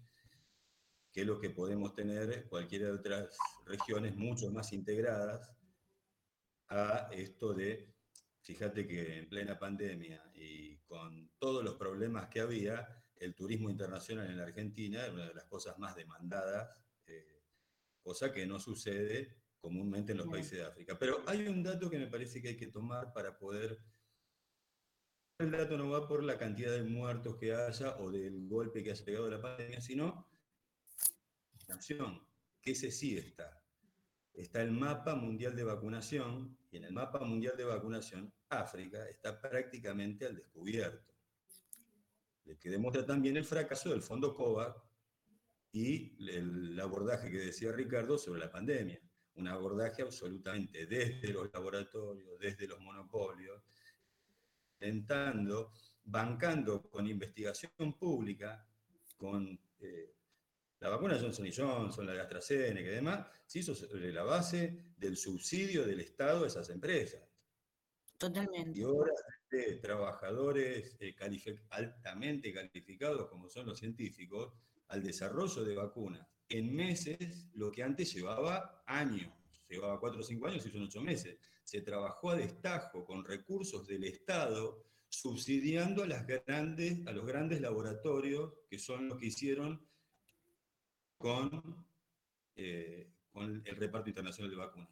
que los que podemos tener cualquiera de otras regiones mucho más integradas a esto de, fíjate que en plena pandemia y con todos los problemas que había, el turismo internacional en la Argentina era una de las cosas más demandadas, eh, cosa que no sucede comúnmente en los países de África. Pero hay un dato que me parece que hay que tomar para poder el dato no va por la cantidad de muertos que haya o del golpe que haya llegado la pandemia, sino nación, que ese sí está. Está el mapa mundial de vacunación, y en el mapa mundial de vacunación, África está prácticamente al descubierto. Le que demuestra también el fracaso del fondo COVAX y el abordaje que decía Ricardo sobre la pandemia. Un abordaje absolutamente desde los laboratorios, desde los monopolios, intentando, bancando con investigación pública, con eh, la vacuna Johnson Johnson, la de AstraZeneca y demás, se hizo sobre la base del subsidio del Estado a esas empresas. Totalmente. Y horas de trabajadores eh, altamente calificados, como son los científicos, al desarrollo de vacunas en meses, lo que antes llevaba años, llevaba cuatro o cinco años y son ocho meses. Se trabajó a destajo con recursos del Estado, subsidiando a, las grandes, a los grandes laboratorios, que son los que hicieron con, eh, con el reparto internacional de vacunas.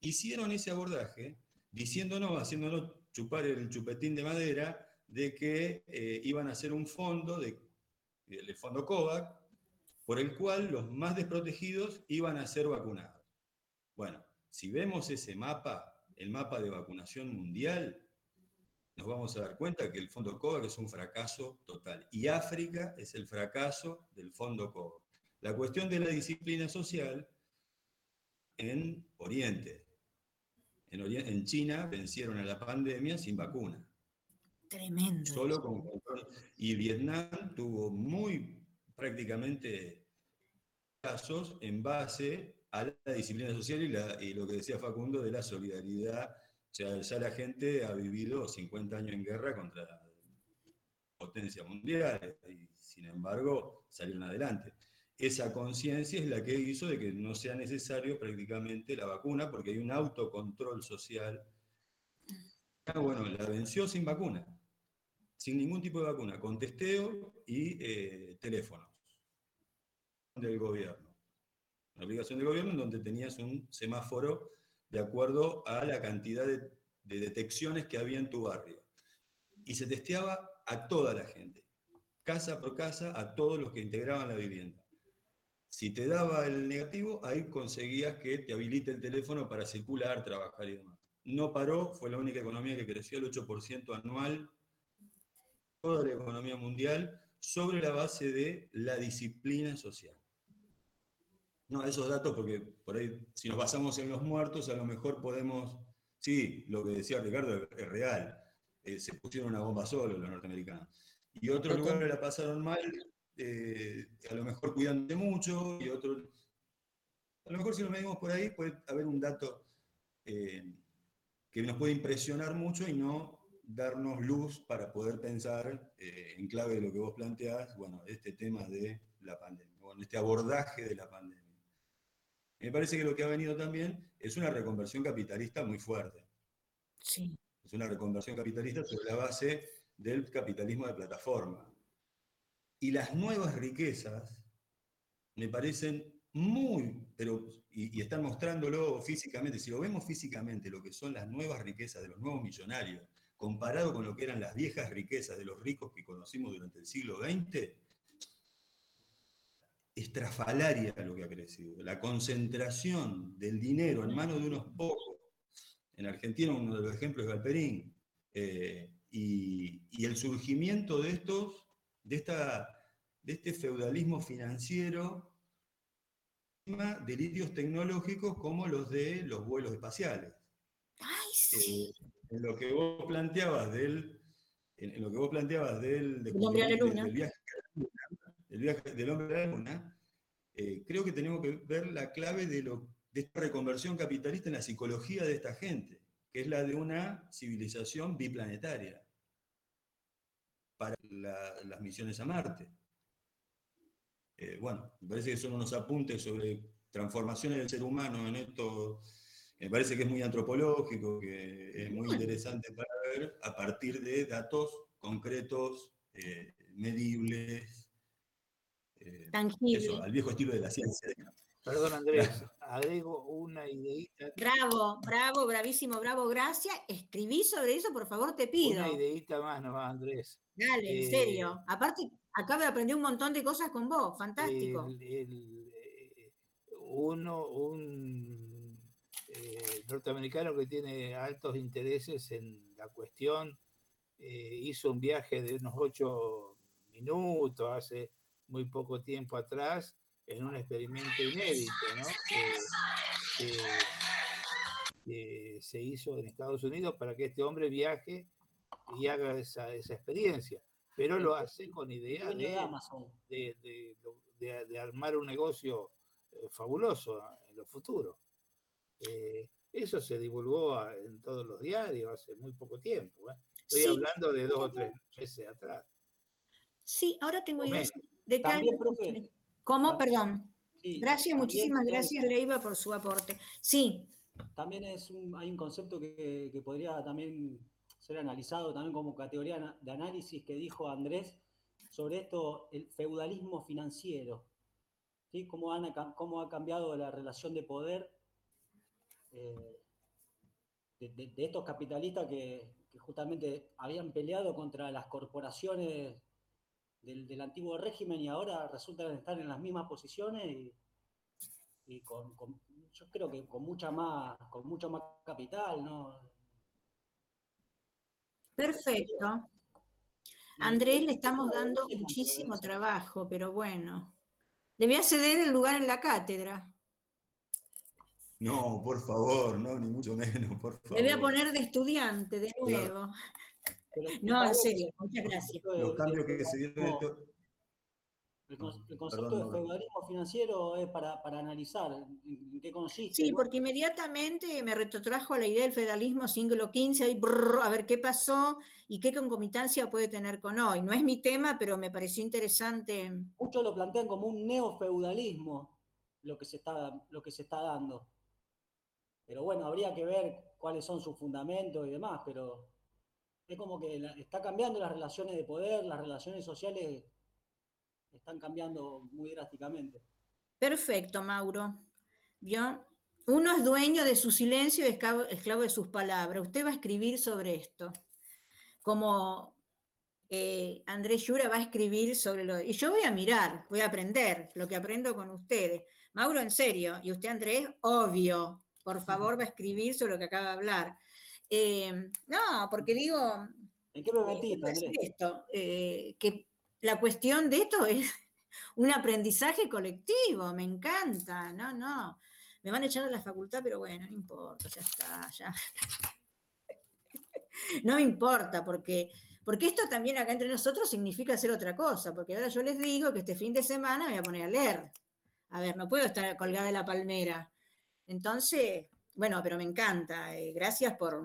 Hicieron ese abordaje diciéndonos, haciéndonos chupar el chupetín de madera de que eh, iban a hacer un fondo, de, el fondo COVAX, por el cual los más desprotegidos iban a ser vacunados. Bueno, si vemos ese mapa, el mapa de vacunación mundial, nos vamos a dar cuenta que el fondo COVAX es un fracaso total. Y África es el fracaso del fondo COVAX. La cuestión de la disciplina social en Oriente. En, China vencieron a la pandemia sin vacuna. Tremendo. Solo con control. Y Vietnam tuvo muy prácticamente casos en base a la disciplina social y, y, lo que decía Facundo de la solidaridad. O sea, ya la gente ha vivido 50 años en guerra contra potencia mundial y sin embargo salieron adelante esa conciencia es la que hizo de que no sea necesario prácticamente la vacuna, porque hay un autocontrol social. Ah, bueno, la venció sin vacuna, sin ningún tipo de vacuna, con testeo y eh, teléfonos del gobierno. Una obligación del gobierno en donde tenías un semáforo de acuerdo a la cantidad de detecciones que había en tu barrio. Y se testeaba a toda la gente, casa por casa, a todos los que integraban la vivienda. Si te daba el negativo, ahí conseguías que te habilite el teléfono para circular, trabajar y demás. No paró, fue la única economía que creció el 8% anual, toda la economía mundial, sobre la base de la disciplina social. No, esos datos, porque por ahí, si nos basamos en los muertos, a lo mejor podemos, sí, lo que decía Ricardo es, real, eh, se pusieron una bomba solo los norteamericanos. Y otros lugares la pasaron mal eh, a lo mejor cuidando mucho y otros... A lo mejor si lo medimos por ahí puede haber un dato eh, que nos puede impresionar mucho y no darnos luz para poder pensar eh, en clave de lo que vos planteás, bueno, este tema de la pandemia, bueno, este abordaje de la pandemia. Me parece que lo que ha venido también es una reconversión capitalista muy fuerte. Sí. Es una reconversión capitalista sobre la base del capitalismo de plataforma. Y las nuevas riquezas me parecen muy, pero, y, están mostrándolo físicamente, si lo vemos físicamente, lo que son las nuevas riquezas de los nuevos millonarios, comparado con lo que eran las viejas riquezas de los ricos que conocimos durante el siglo XX, estrafalaria lo que ha crecido. La concentración del dinero en manos de unos pocos. En Argentina uno de los ejemplos es Galperín. Eh, y, y, el surgimiento de estos de, esta, de este feudalismo financiero, delirios tecnológicos como los de los vuelos espaciales. Ay, eh, en lo que vos planteabas del, en, lo que vos planteabas del, hombre a la luna. del, viaje, del viaje del hombre a la luna, eh, creo que tenemos que ver la clave de, lo, de esta reconversión capitalista en la psicología de esta gente, que es la de una civilización biplanetaria para las misiones a Marte. Eh, bueno, me parece que son unos apuntes sobre transformaciones del ser humano en esto, me parece que es muy antropológico, que es muy interesante para ver a partir de datos concretos, eh, medibles, eh, Tangibles. al viejo estilo de la ciencia. Perdón, Andrés, agrego una ideita. Bravo, bravo, bravísimo, bravo, gracias. Escribí sobre eso, por favor, te pido. Una ideita más nomás, Andrés. Dale, en serio. Eh, Aparte, acabo de aprender un montón de cosas con vos, fantástico. el- el, eh, uno, un eh, norteamericano que tiene altos intereses en la cuestión, eh, hizo un viaje de unos ocho minutos hace muy poco tiempo atrás en un experimento inédito, ¿no? Que- que- que se hizo en Estados Unidos para que este hombre viaje y haga esa, esa experiencia, pero lo hace con idea de de Amazon. de, de- de- de armar un negocio eh, fabuloso en lo futuro. Eh, eso se divulgó a- en todos los diarios hace muy poco tiempo. ¿eh? Estoy Sí. hablando de dos o tres meses atrás. Sí, ahora tengo ideas de También, profe. ¿Cómo? Perdón. Sí, Gracias, muchísimas gracias, Leiva, por su aporte. Sí, También es un, hay un concepto que, que podría también ser analizado también como categoría de análisis que dijo Andrés sobre esto, el feudalismo financiero. ¿sí? Cómo, han cómo ha cambiado la relación de poder eh, de, de- de estos capitalistas que, que justamente habían peleado contra las corporaciones del, del antiguo régimen y ahora resultan estar en las mismas posiciones y, y con, con- yo creo que con mucha más, con mucho más capital, ¿no? perfecto. Andrés, le estamos es dando muchísimo trabajo, pero bueno. Le voy a ceder el lugar en la cátedra. No, por favor, no, ni mucho menos, por favor. Le voy a poner de estudiante de Claro. nuevo. No, en serio, muchas gracias. el Los concepto cambios de- que se dieron El, con- el Perdón, concepto de feudalismo financiero es para, para analizar en, qué consiste. Sí, ¿no? porque inmediatamente me retrotrajo a la idea del federalismo siglo XV, y brrr, a ver qué pasó y qué concomitancia puede tener con hoy. No es mi tema, pero me pareció interesante. Muchos lo plantean como un neofeudalismo lo que se está, lo que se está dando. Pero bueno, habría que ver cuáles son sus fundamentos y demás, pero es como que la- está cambiando las relaciones de poder, las relaciones sociales están cambiando muy drásticamente. Perfecto, Mauro. ¿Vio? Uno es dueño de su silencio y esclavo, de sus palabras. Usted va a escribir sobre esto. Como eh, Andrés Yura va a escribir sobre lo... Y yo voy a mirar, voy a aprender lo que aprendo con ustedes. Mauro, en serio. Y usted, Andrés, obvio. Por favor, va a escribir sobre lo que acaba de hablar. Eh, no, porque digo, ¿En qué eh, esto, eh, que la cuestión de esto es un aprendizaje colectivo, me encanta, no, no. Me van a echar de la facultad, pero bueno, no importa, ya está, ya. No me importa, porque, porque esto también acá entre nosotros significa hacer otra cosa, porque ahora yo les digo que este fin de semana me voy a poner a leer. A ver, no puedo estar colgada de la palmera. Entonces, bueno, pero me encanta. eh, gracias por,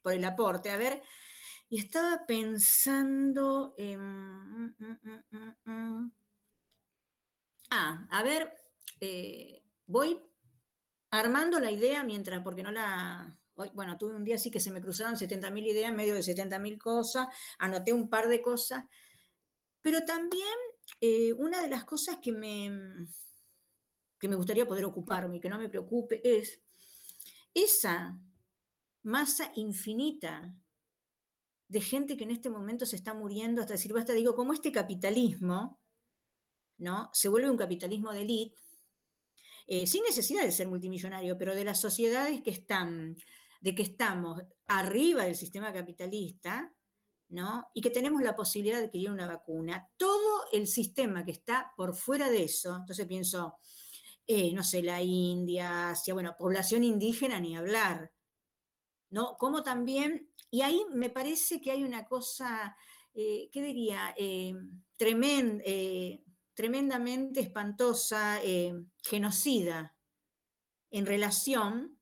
por el aporte. A ver, y estaba pensando en... mm. Ah, a ver, eh, voy armando la idea mientras, porque no la... bueno, tuve un día así que se me cruzaron 70.000 ideas en medio de 70.000 cosas, anoté un par de cosas, pero también eh, una de las cosas que me, que me gustaría poder ocuparme y que no me preocupe es esa masa infinita de gente que en este momento se está muriendo hasta decir, basta, digo, como este capitalismo, ¿no? Se vuelve un capitalismo de élite, eh, sin necesidad de ser multimillonario, pero de las sociedades que están, de que estamos arriba del sistema capitalista, ¿no? Y que tenemos la posibilidad de adquirir una vacuna. Todo el sistema que está por fuera de eso, entonces pienso, eh, no sé, la India, Asia, bueno, población indígena ni hablar, ¿no? Como también, y ahí me parece que hay una cosa, eh, ¿qué diría? Eh, eh, tremendamente espantosa, genocida, en relación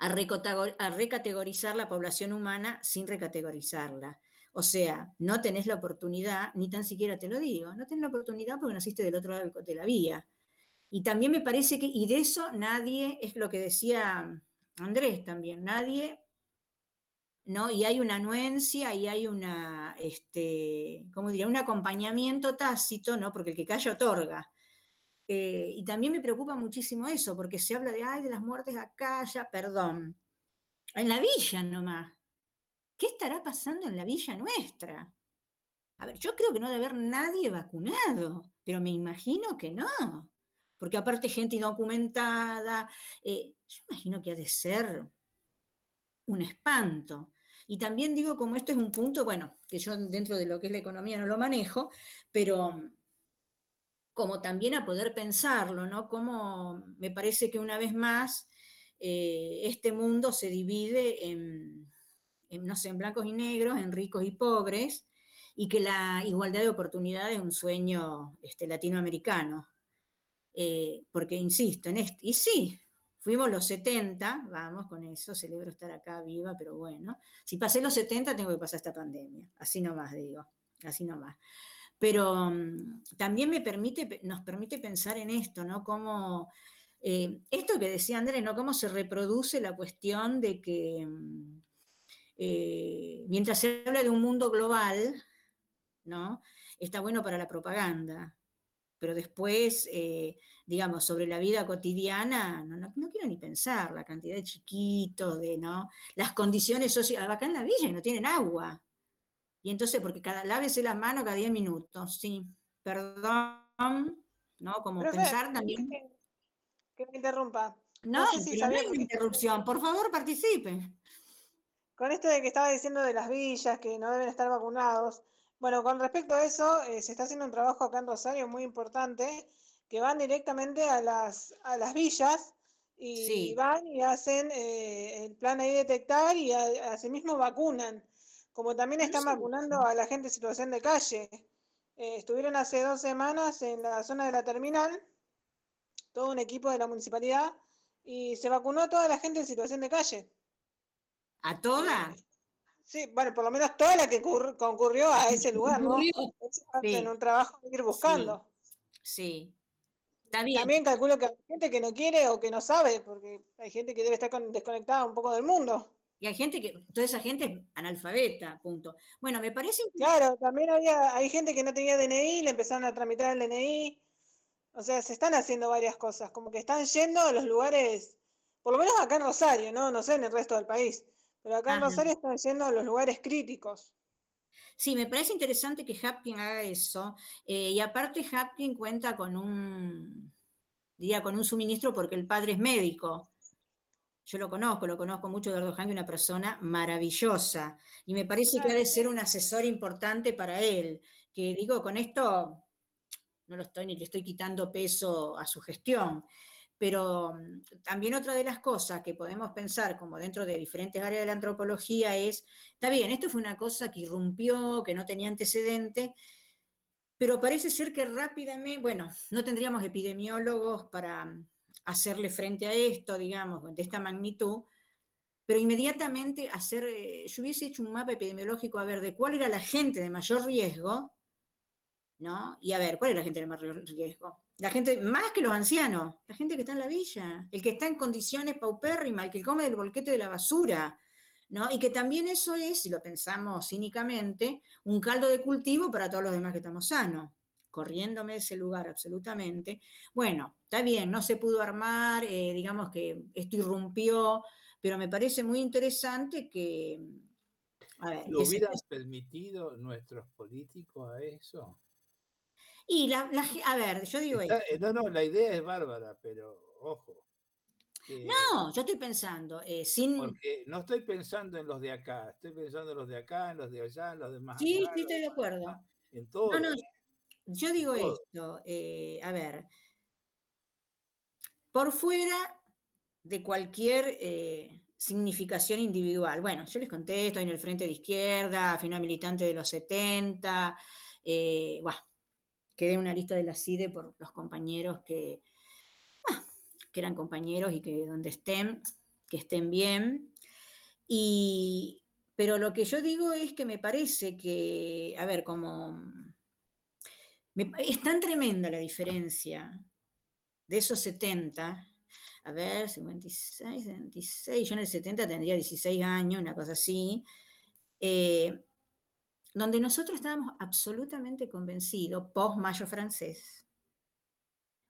a, a recategorizar la población humana sin recategorizarla. O sea, no tenés la oportunidad, ni tan siquiera te lo digo, no tenés la oportunidad porque naciste del otro lado de la vía. Y también me parece que, y de eso nadie, es lo que decía Andrés también, nadie, ¿no? Y hay una anuencia y hay una, este, ¿cómo diría? Un acompañamiento tácito, ¿no? Porque el que calla otorga. Eh, y también me preocupa muchísimo eso, porque se habla de, ay, de las muertes acá, ya, perdón. En la villa nomás. ¿Qué estará pasando en la villa nuestra? A ver, yo creo que no debe haber nadie vacunado, pero me imagino que no, porque aparte gente indocumentada, eh, yo imagino que ha de ser un espanto. Y también digo, como esto es un punto, bueno, que yo dentro de lo que es la economía no lo manejo, pero como también a poder pensarlo, ¿no? Como me parece que una vez más eh, este mundo se divide en, no sé, en blancos y negros, en ricos y pobres, y que la igualdad de oportunidades es un sueño este, latinoamericano. Eh, porque insisto en esto, y sí, fuimos los 70, vamos con eso, celebro estar acá viva, pero bueno, si pasé los 70 tengo que pasar esta pandemia, así nomás digo, así nomás. Pero mm, también me permite, nos permite pensar en esto, ¿no? Cómo, eh, esto que decía Andrés, ¿no? Cómo se reproduce la cuestión de que mm, eh, mientras se habla de un mundo global, ¿no? Está bueno para la propaganda, pero después, eh, digamos, sobre la vida cotidiana, no, quiero ni pensar la cantidad de chiquitos, de, ¿no? Las condiciones sociales, acá en la villa no tienen agua. Y entonces, porque cada, lávese las manos cada 10 minutos, sí, perdón, ¿no? Como pensar también... Que, me interrumpa. No, no, si hay una interrupción, por favor participe. Con esto de que estaba diciendo de las villas, que no deben estar vacunados, bueno, con respecto a eso, eh, se está haciendo un trabajo acá en Rosario muy importante, que van directamente a las, a las villas y van y hacen eh, el plan ahí detectar y asimismo vacunan, como también están vacunando a la gente en situación de calle. Eh, estuvieron hace dos semanas en la zona de la terminal, todo un equipo de la municipalidad, y se vacunó a toda la gente en situación de calle. ¿A toda? Sí, bueno, por lo menos toda la que concurrió a ese lugar, ¿no? En un trabajo de ir buscando. Sí. También calculo que hay gente que no quiere o que no sabe, porque hay gente que debe estar desconectada un poco del mundo. Y hay gente que, toda esa gente es analfabeta, punto. Bueno, me parece... Claro, también había, hay gente que no tenía DNI, le empezaron a tramitar el DNI. O sea, se están haciendo varias cosas, como que están yendo a los lugares, por lo menos acá en Rosario, ¿no? No sé en el resto del país pero acá en Rosario están yendo a los lugares críticos. Sí, me parece interesante que Hapkin haga eso. Eh, y aparte Hapkin cuenta con un, diría, con un suministro porque el padre es médico. Yo lo conozco, lo conozco mucho, Eduardo Hank, una persona maravillosa. Y me parece que ha de ser un asesor importante para él. Que digo, con esto no lo estoy ni le estoy quitando peso a su gestión, pero mm, también otra de las cosas que podemos pensar como dentro de diferentes áreas de la antropología es, está bien, esto fue una cosa que irrumpió, que no tenía antecedente, pero parece ser que rápidamente, bueno, no tendríamos epidemiólogos para mm, hacerle frente a esto, digamos, de esta magnitud, pero inmediatamente hacer, eh, yo hubiese hecho un mapa epidemiológico a ver de cuál era la gente de mayor riesgo, ¿no? Y a ver, ¿cuál es la gente de mayor riesgo? La gente, más que los ancianos, la gente que está en la villa, el que está en condiciones paupérrimas, el que come del bolquete de la basura, ¿no? Y que también eso es, si lo pensamos cínicamente, un caldo de cultivo para todos los demás que estamos sanos, corriéndome de ese lugar absolutamente. Bueno, está bien, no se pudo armar, eh, digamos que esto irrumpió, pero me parece muy interesante que... A ver, ¿Lo hubieran permitido nuestros políticos a eso? Y la, a ver, yo digo esto. Eh, no, no, la idea es bárbara, pero ojo. no, yo estoy pensando, eh, sin... Porque no estoy pensando en los de acá, estoy pensando en los de acá, en los de allá, en los demás. Sí, sí, estoy de acuerdo. En todo. No, no, yo digo esto, eh, a ver, por fuera de cualquier significación individual. Bueno, yo les conté, estoy en el frente de izquierda, fui una militante de los 70, bueno, quedé en una lista de la CIDE por los compañeros que, que eran compañeros y que donde estén, que estén bien. Y, pero lo que yo digo es que me parece que, a ver, como... es tan tremenda la diferencia de esos 70, a ver, 56, 76, yo en el 70 tendría 16 años, una cosa así, eh, donde nosotros estábamos absolutamente convencidos, post-Mayo francés,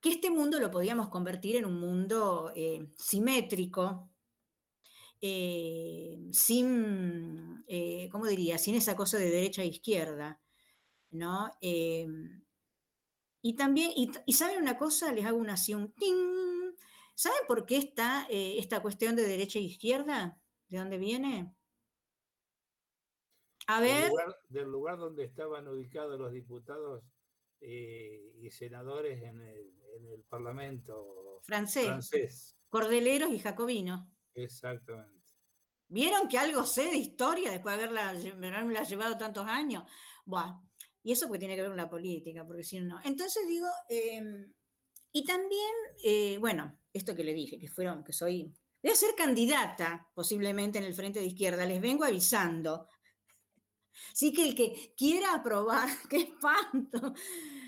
que este mundo lo podíamos convertir en un mundo eh, simétrico, eh, sin, eh, ¿cómo diría? Sin esa cosa de derecha e izquierda, ¿no? y también, y, ¿saben una cosa? Les hago una así un ting. ¿Saben por qué está esta cuestión de derecha e izquierda? ¿De dónde viene? A ver. Del lugar, donde estaban ubicados los diputados y senadores en el, en el Parlamento francés. Cordeleros y jacobinos. Exactamente. ¿Vieron que algo sé de historia después de haberla, llevado tantos años? Bueno, y eso pues tiene que ver con la política, porque si no. Entonces digo, em, y también, eh, bueno, esto que le dije, que fueron, que soy, voy a ser candidata posiblemente en el Frente de Izquierda, les vengo avisando. Sí que el que quiera aprobar, qué espanto,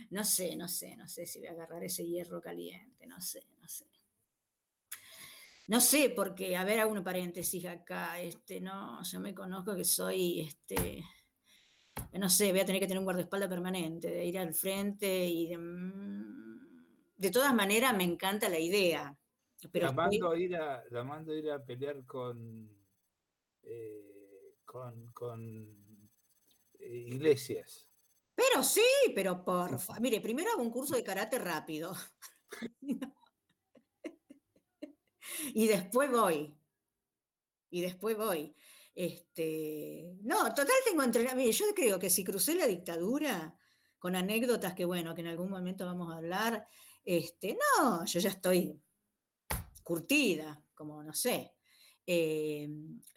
no sé, no sé, no sé si voy a agarrar ese hierro caliente, no sé, no sé. No sé, porque, a ver, hago un paréntesis acá, este, no, yo me conozco que soy, este, no sé, voy a tener que tener un guardaespaldas permanente, de ir al frente y de, mm, de todas maneras me encanta la idea. Pero la, mando a ir a, la mando a ir a pelear con, eh, con, iglesias. Pero sí, pero porfa. Mire, primero hago un curso de karate rápido. y después voy. Y después voy. Este, no, total tengo entrenamiento. Yo creo que si crucé la dictadura, con anécdotas que, bueno, que en algún momento vamos a hablar, este, no, yo ya estoy curtida, como no sé. Eh,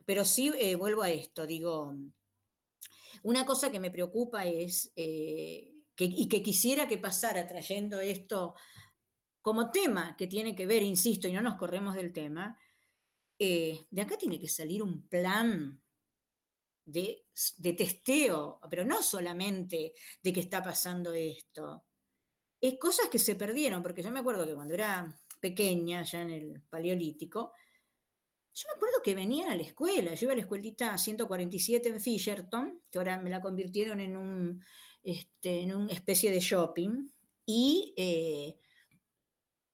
pero sí eh, vuelvo a esto, digo, una cosa que me preocupa es, eh, y que quisiera que pasara trayendo esto como tema que tiene que ver, insisto, y no nos corremos del tema, eh, de acá tiene que salir un plan de, de, testeo, pero no solamente de que está pasando esto. Es cosas que se perdieron, porque yo me acuerdo que cuando era pequeña, ya en el Paleolítico, yo me acuerdo que venían a la escuela, yo iba a la escuelita 147 en Fisherton, que ahora me la convirtieron en, un, este, en una especie de shopping, y eh,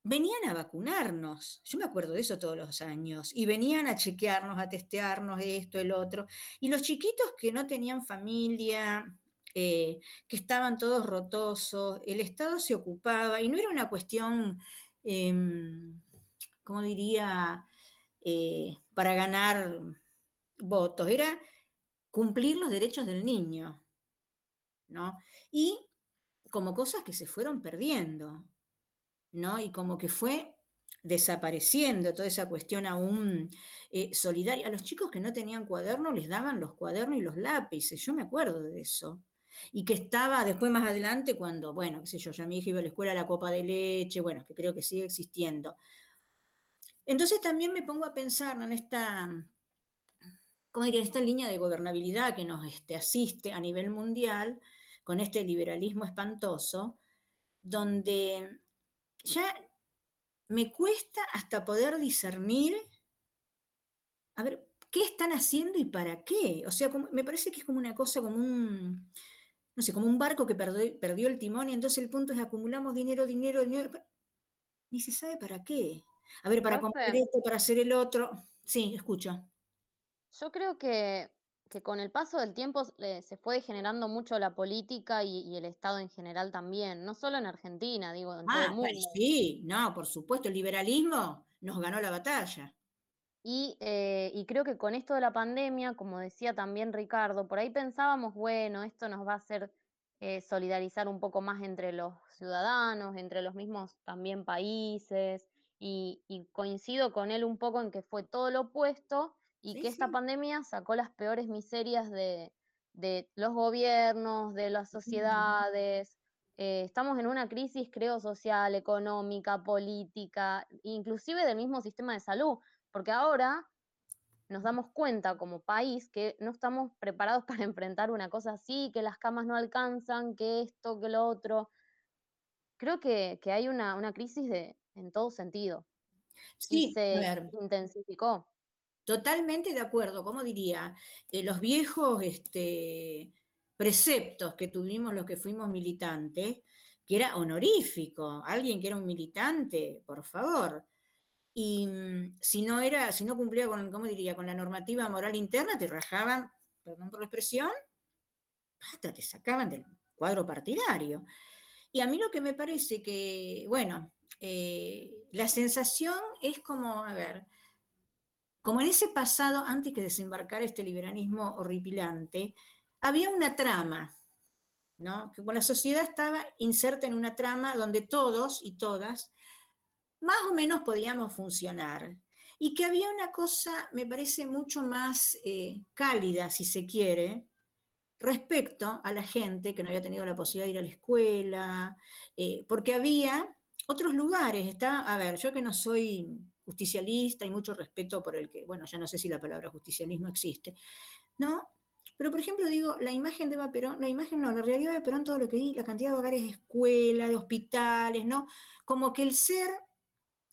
venían a vacunarnos. Yo me acuerdo de eso todos los años. Y venían a chequearnos, a testearnos esto, el otro. Y los chiquitos que no tenían familia, eh, que estaban todos rotosos, el Estado se ocupaba y no era una cuestión, eh, ¿cómo diría? Eh, para ganar votos, era cumplir los derechos del niño, ¿no? Y como cosas que se fueron perdiendo, ¿no? Y como que fue desapareciendo toda esa cuestión aún eh, solidaria. A los chicos que no tenían cuaderno les daban los cuadernos y los lápices, yo me acuerdo de eso. Y que estaba después más adelante cuando, bueno, qué sé yo, ya mi hija iba a la escuela la copa de leche, bueno, que creo que sigue existiendo. Entonces también me pongo a pensar en esta, ¿cómo esta línea de gobernabilidad que nos este, asiste a nivel mundial con este liberalismo espantoso, donde ya me cuesta hasta poder discernir, a ver, ¿qué están haciendo y para qué? O sea, me parece que es como una cosa, como un, no sé, como un barco que perdió el timón y entonces el punto es acumulamos dinero, dinero, dinero, ni se sabe para qué. A ver, para comprar esto, para hacer el otro. Sí, escucho. Yo creo que, con el paso del tiempo se fue generando mucho la política y, el Estado en general también, no solo en Argentina, digo, en todo el ah, mundo. Sí, no, por supuesto, el liberalismo nos ganó la batalla. Y, eh, y, creo que con esto de la pandemia, como decía también Ricardo, por ahí pensábamos, bueno, esto nos va a hacer eh, solidarizar un poco más entre los ciudadanos, entre los mismos también países, y, coincido con él un poco en que fue todo lo opuesto y que esta pandemia sacó las peores miserias de, los gobiernos, de las sociedades. Eh, estamos en una crisis, creo, social, económica, política, inclusive del mismo sistema de salud, porque ahora nos damos cuenta como país que no estamos preparados para enfrentar una cosa así, que las camas no alcanzan, que esto, que lo otro. Creo que, hay una crisis de, en todo sentido. Sí, se intensificó. Totalmente de acuerdo, como diría, eh, los viejos este, preceptos que tuvimos los que fuimos militantes, que era honorífico, alguien que era un militante, por favor. Y mm, si no era, si no cumplía con, ¿cómo diría?, con la normativa moral interna, te rajaban, perdón por la expresión, te sacaban del cuadro partidario. Y a mí lo que me parece que, bueno, eh, la sensación es como, a ver, como en ese pasado, antes que desembarcar este liberalismo horripilante, había una trama, ¿no? Que la sociedad estaba inserta en una trama donde todos y todas más o menos podíamos funcionar. Y que había una cosa, me parece, mucho más eh, cálida, si se quiere, respecto a la gente que no había tenido la posibilidad de ir a la escuela, eh, porque había otros lugares. Está, a ver, yo que no soy justicialista y mucho respeto por el que, bueno, ya no sé si la palabra justicialismo existe, ¿no? Pero, por ejemplo, digo, la imagen de Eva Perón, la imagen no, la realidad de Perón, todo lo que vi, la cantidad de hogares de escuela, de hospitales, ¿no? Como que el ser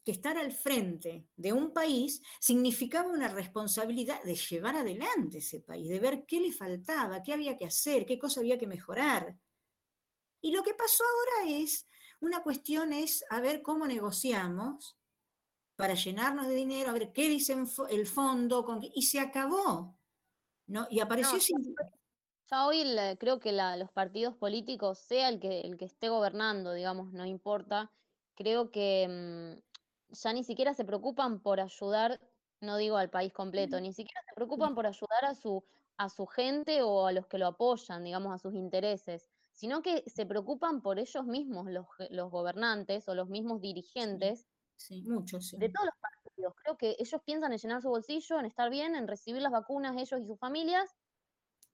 que estar al frente de un país significaba una responsabilidad de llevar adelante ese país, de ver qué le faltaba, qué había que hacer, qué cosa había que mejorar. Y lo que pasó ahora es, una cuestión es a ver cómo negociamos para llenarnos de dinero, a ver qué dice el fondo, y se acabó. ¿no? Y apareció sin... Ya hoy creo que los partidos políticos, sea el que, el que esté gobernando, digamos, no importa, creo que mm, ya ni siquiera se preocupan por ayudar, no digo al país completo, ni siquiera se preocupan por ayudar a su, a su gente o a los que lo apoyan, digamos, a sus intereses, sino que se preocupan por ellos mismos, los, los gobernantes o los mismos dirigentes, Sí, muchos. De todos los partidos. Creo que ellos piensan en llenar su bolsillo, en estar bien, en recibir las vacunas ellos y sus familias,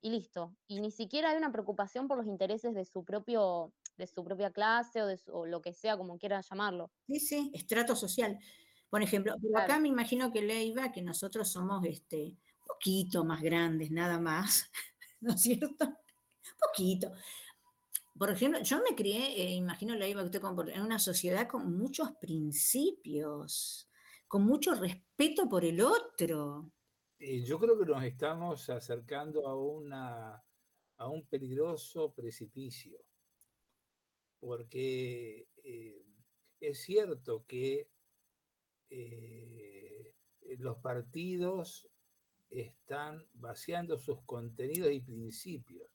y listo. Y ni siquiera hay una preocupación por los intereses de su propio de su propia clase o, de lo que sea, como quiera llamarlo. Sí, sí, estrato social. Por ejemplo, acá me imagino que Leiva, que nosotros somos este, poquito más grandes, nada más, ¿no es cierto? Poquito por ejemplo, yo me crié, eh, imagino la iba usted en una sociedad con muchos principios, con mucho respeto por el otro. yo creo que nos estamos acercando a, una, a un peligroso precipicio, porque eh, es cierto que eh, los partidos están vaciando sus contenidos y principios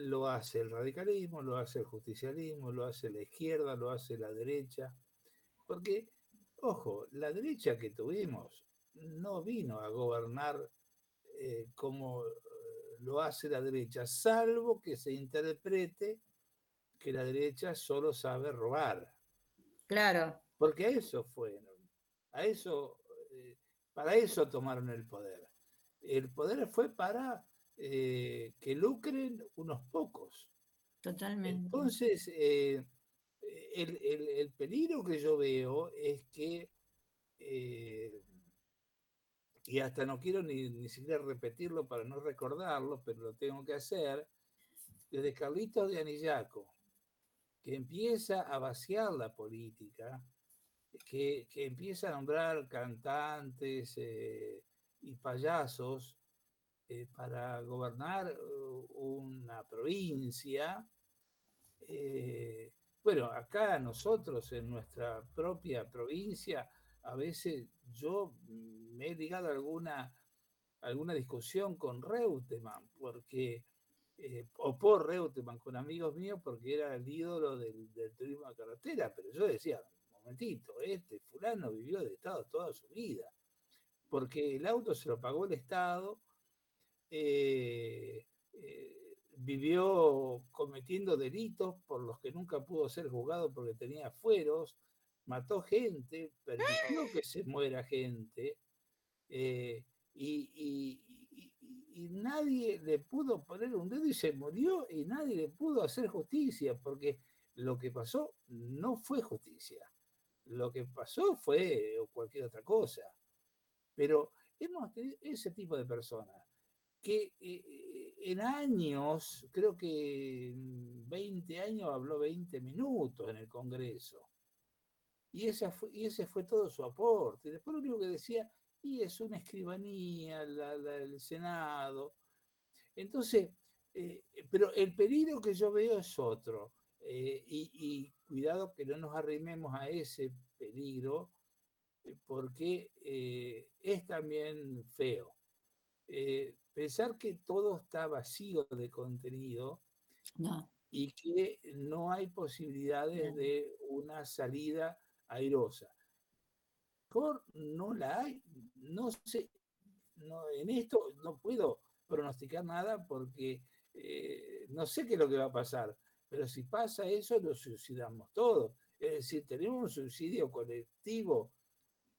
lo hace el radicalismo, lo hace el justicialismo, lo hace la izquierda, lo hace la derecha. Porque, ojo, la derecha que tuvimos no vino a gobernar eh, como eh, lo hace la derecha, salvo que se interprete que la derecha solo sabe robar. Claro. Porque a eso fue, a eso, eh, para eso tomaron el poder. El poder fue para eh, que lucren unos pocos. Totalmente. Entonces, eh, el, peligro que yo veo es que, eh, y hasta no quiero ni, ni, siquiera repetirlo para no recordarlo, pero lo tengo que hacer, desde Carlitos de Anillaco, que empieza a vaciar la política, que, que empieza a nombrar cantantes y payasos eh, para gobernar uh, una provincia. Eh, bueno, acá nosotros en nuestra propia provincia, a veces yo me he ligado a alguna, alguna discusión con Reutemann, porque, eh, o por Reutemann, con amigos míos, porque era el ídolo del, del turismo de carretera, pero yo decía, un momentito, este fulano vivió de Estado toda su vida, porque el auto se lo pagó el Estado, eh, eh, vivió cometiendo delitos por los que nunca pudo ser juzgado porque tenía fueros, mató gente, permitió que se muera gente, eh, y, nadie le pudo poner un dedo y se murió y nadie le pudo hacer justicia, porque lo que pasó no fue justicia, lo que pasó fue cualquier otra cosa. Pero hemos tenido ese tipo de personas que eh, en años, creo que 20 años habló 20 minutos en el Congreso. Y, esa y ese fue todo su aporte. Después lo único que decía, y es una escribanía, el Senado. Entonces, eh, pero el peligro que yo veo es otro. Eh, y, cuidado que no nos arrimemos a ese peligro, eh, porque eh, es también feo. Pensar que todo está vacío de contenido y que no hay posibilidades de una salida airosa. Por no la hay, no sé, no, en esto no puedo pronosticar nada porque no sé qué es lo que va a pasar pero si pasa eso, lo suicidamos todos. Es decir, tenemos un suicidio colectivo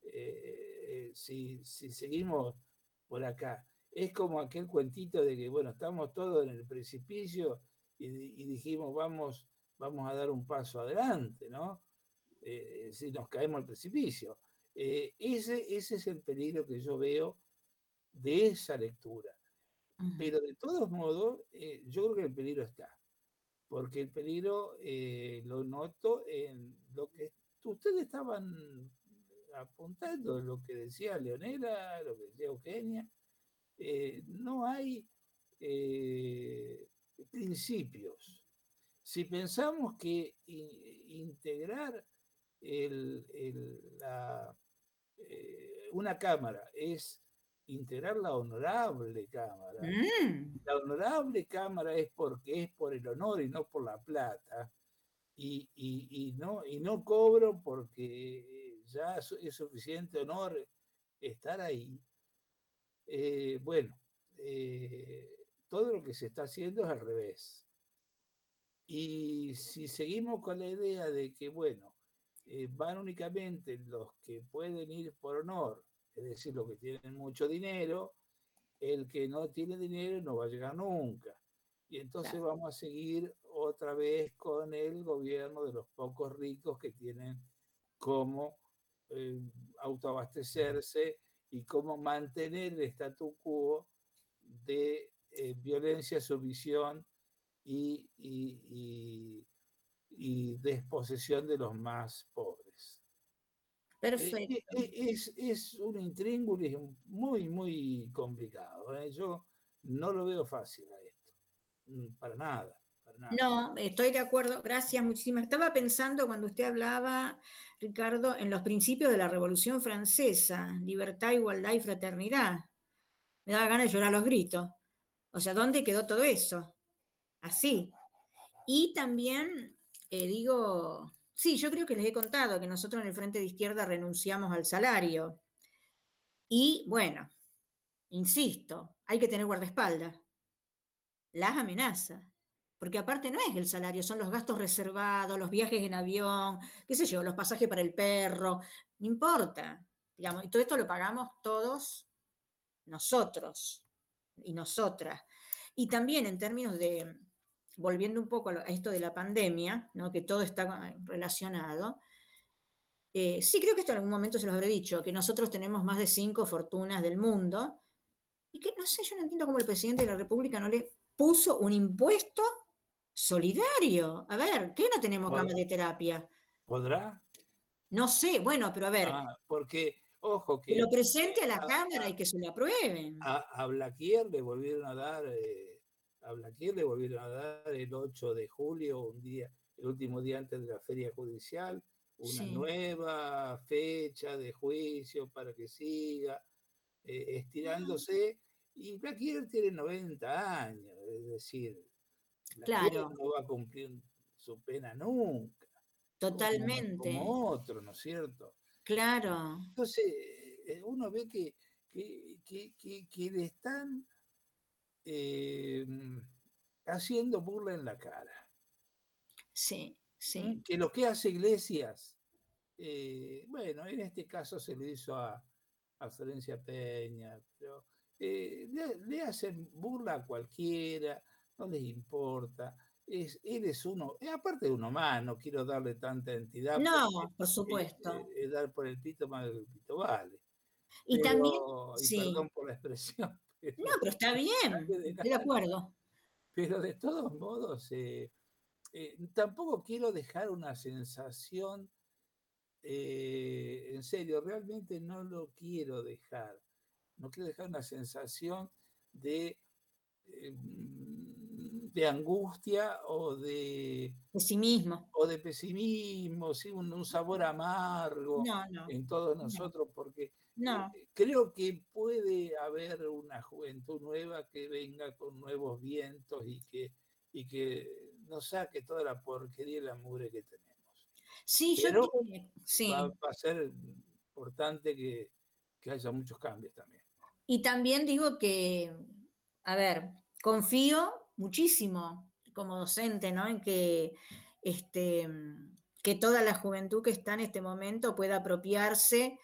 eh, si, seguimos por acá. Es como aquel cuentito de que, bueno, estamos todos en el precipicio y, dijimos, vamos, vamos a dar un paso adelante, ¿no? Eh, si nos caemos al precipicio. Eh, ese, ese es el peligro que yo veo de esa lectura. Pero de todos modos, yo creo que el peligro está porque el peligro eh, lo noto en lo que ustedes estaban apuntando, lo que decía Leonela, lo que decía Eugenia. Eh, no hay eh, principios. Si pensamos que integrar una cámara es integrar la honorable Cámara. Mm. La honorable Cámara es porque es por el honor y no por la plata. Y, no, y no cobro porque ya es suficiente honor estar ahí. Eh, bueno, eh, todo lo que se está haciendo es al revés. Y si seguimos con la idea de que, bueno, eh, van únicamente los que pueden ir por honor es decir, los que tienen mucho dinero, el que no tiene dinero no va a llegar nunca. Y entonces vamos a seguir otra vez con el gobierno de los pocos ricos que tienen cómo eh, autoabastecerse y cómo mantener el statu quo de eh, violencia, sumisión y, y, y desposesión de los más pobres. Eh, Perfecto. Eh, es, es un intríngulis muy, muy complicado. ¿eh? Yo no lo veo fácil a esto, mm, para nada. No, estoy de acuerdo. Gracias, muchísimas. Estaba pensando cuando usted hablaba, Ricardo, en los principios de la Revolución Francesa, libertad, igualdad y fraternidad. Me daba ganas de llorar los gritos. O sea, ¿dónde quedó todo eso? Así. Y también, digo, Sí, yo creo que les he contado que nosotros en el Frente de Izquierda renunciamos al salario. Y bueno, insisto, hay que tener guardaespaldas. Las amenazas. Porque aparte no es el salario, son los gastos reservados, los viajes en avión, qué sé yo, los pasajes para el perro, no importa. Digamos, y todo esto lo pagamos todos nosotros y nosotras. Y también en términos de, volviendo un poco a esto de la pandemia, ¿no? que todo está relacionado, eh, sí creo que esto en algún momento se los habré dicho, que nosotros tenemos más de cinco fortunas del mundo, y que no sé, yo no entiendo cómo el presidente de la República no le puso un impuesto solidario. A ver, ¿qué no tenemos cama de terapia? ¿Podrá? No sé, bueno, pero a ver. Ah, porque, ojo, que. que lo presente a la Cámara y que se lo aprueben. A, a Blaquier le volvieron a dar eh, a Blaquier le volvieron a dar el 8 de julio, un día, el último día antes de la feria judicial, una nueva fecha de juicio para que siga eh, estirándose. Y Blaquier tiene 90 años, es decir, claro. no va a cumplir su pena nunca. Totalmente. Como, otro, ¿no es cierto? Claro. Entonces, eh, uno ve que, que, que, que le están Em, haciendo burla en la cara. Sí, sí. Que lo que hace Iglesias, eh, bueno, en este caso se le hizo a, Florencia Peña, pero eh, le, hacen burla a cualquiera, no les importa. Es, él es uno, eh, aparte de uno más, no quiero darle tanta entidad. No, por supuesto. dar por el pito más que el pito vale. Y también, y perdón por la expresión, no, pero está bien, estoy de acuerdo. Pero de todos modos, eh, eh, tampoco quiero dejar una sensación, eh, en serio, realmente no lo quiero dejar. No quiero dejar una sensación de, de angustia o de pesimismo. O de pesimismo, ¿sí? un, sabor amargo en todos nosotros, porque no. Eh, creo que puede haber una juventud nueva que venga con nuevos vientos y que, y que nos saque toda la porquería y la mugre que tenemos. Sí, yo sí. Va, a ser importante que, que haya muchos cambios también. Y también digo que, a ver, confío muchísimo como docente, ¿no? En que, este, que toda la juventud que está en este momento pueda apropiarse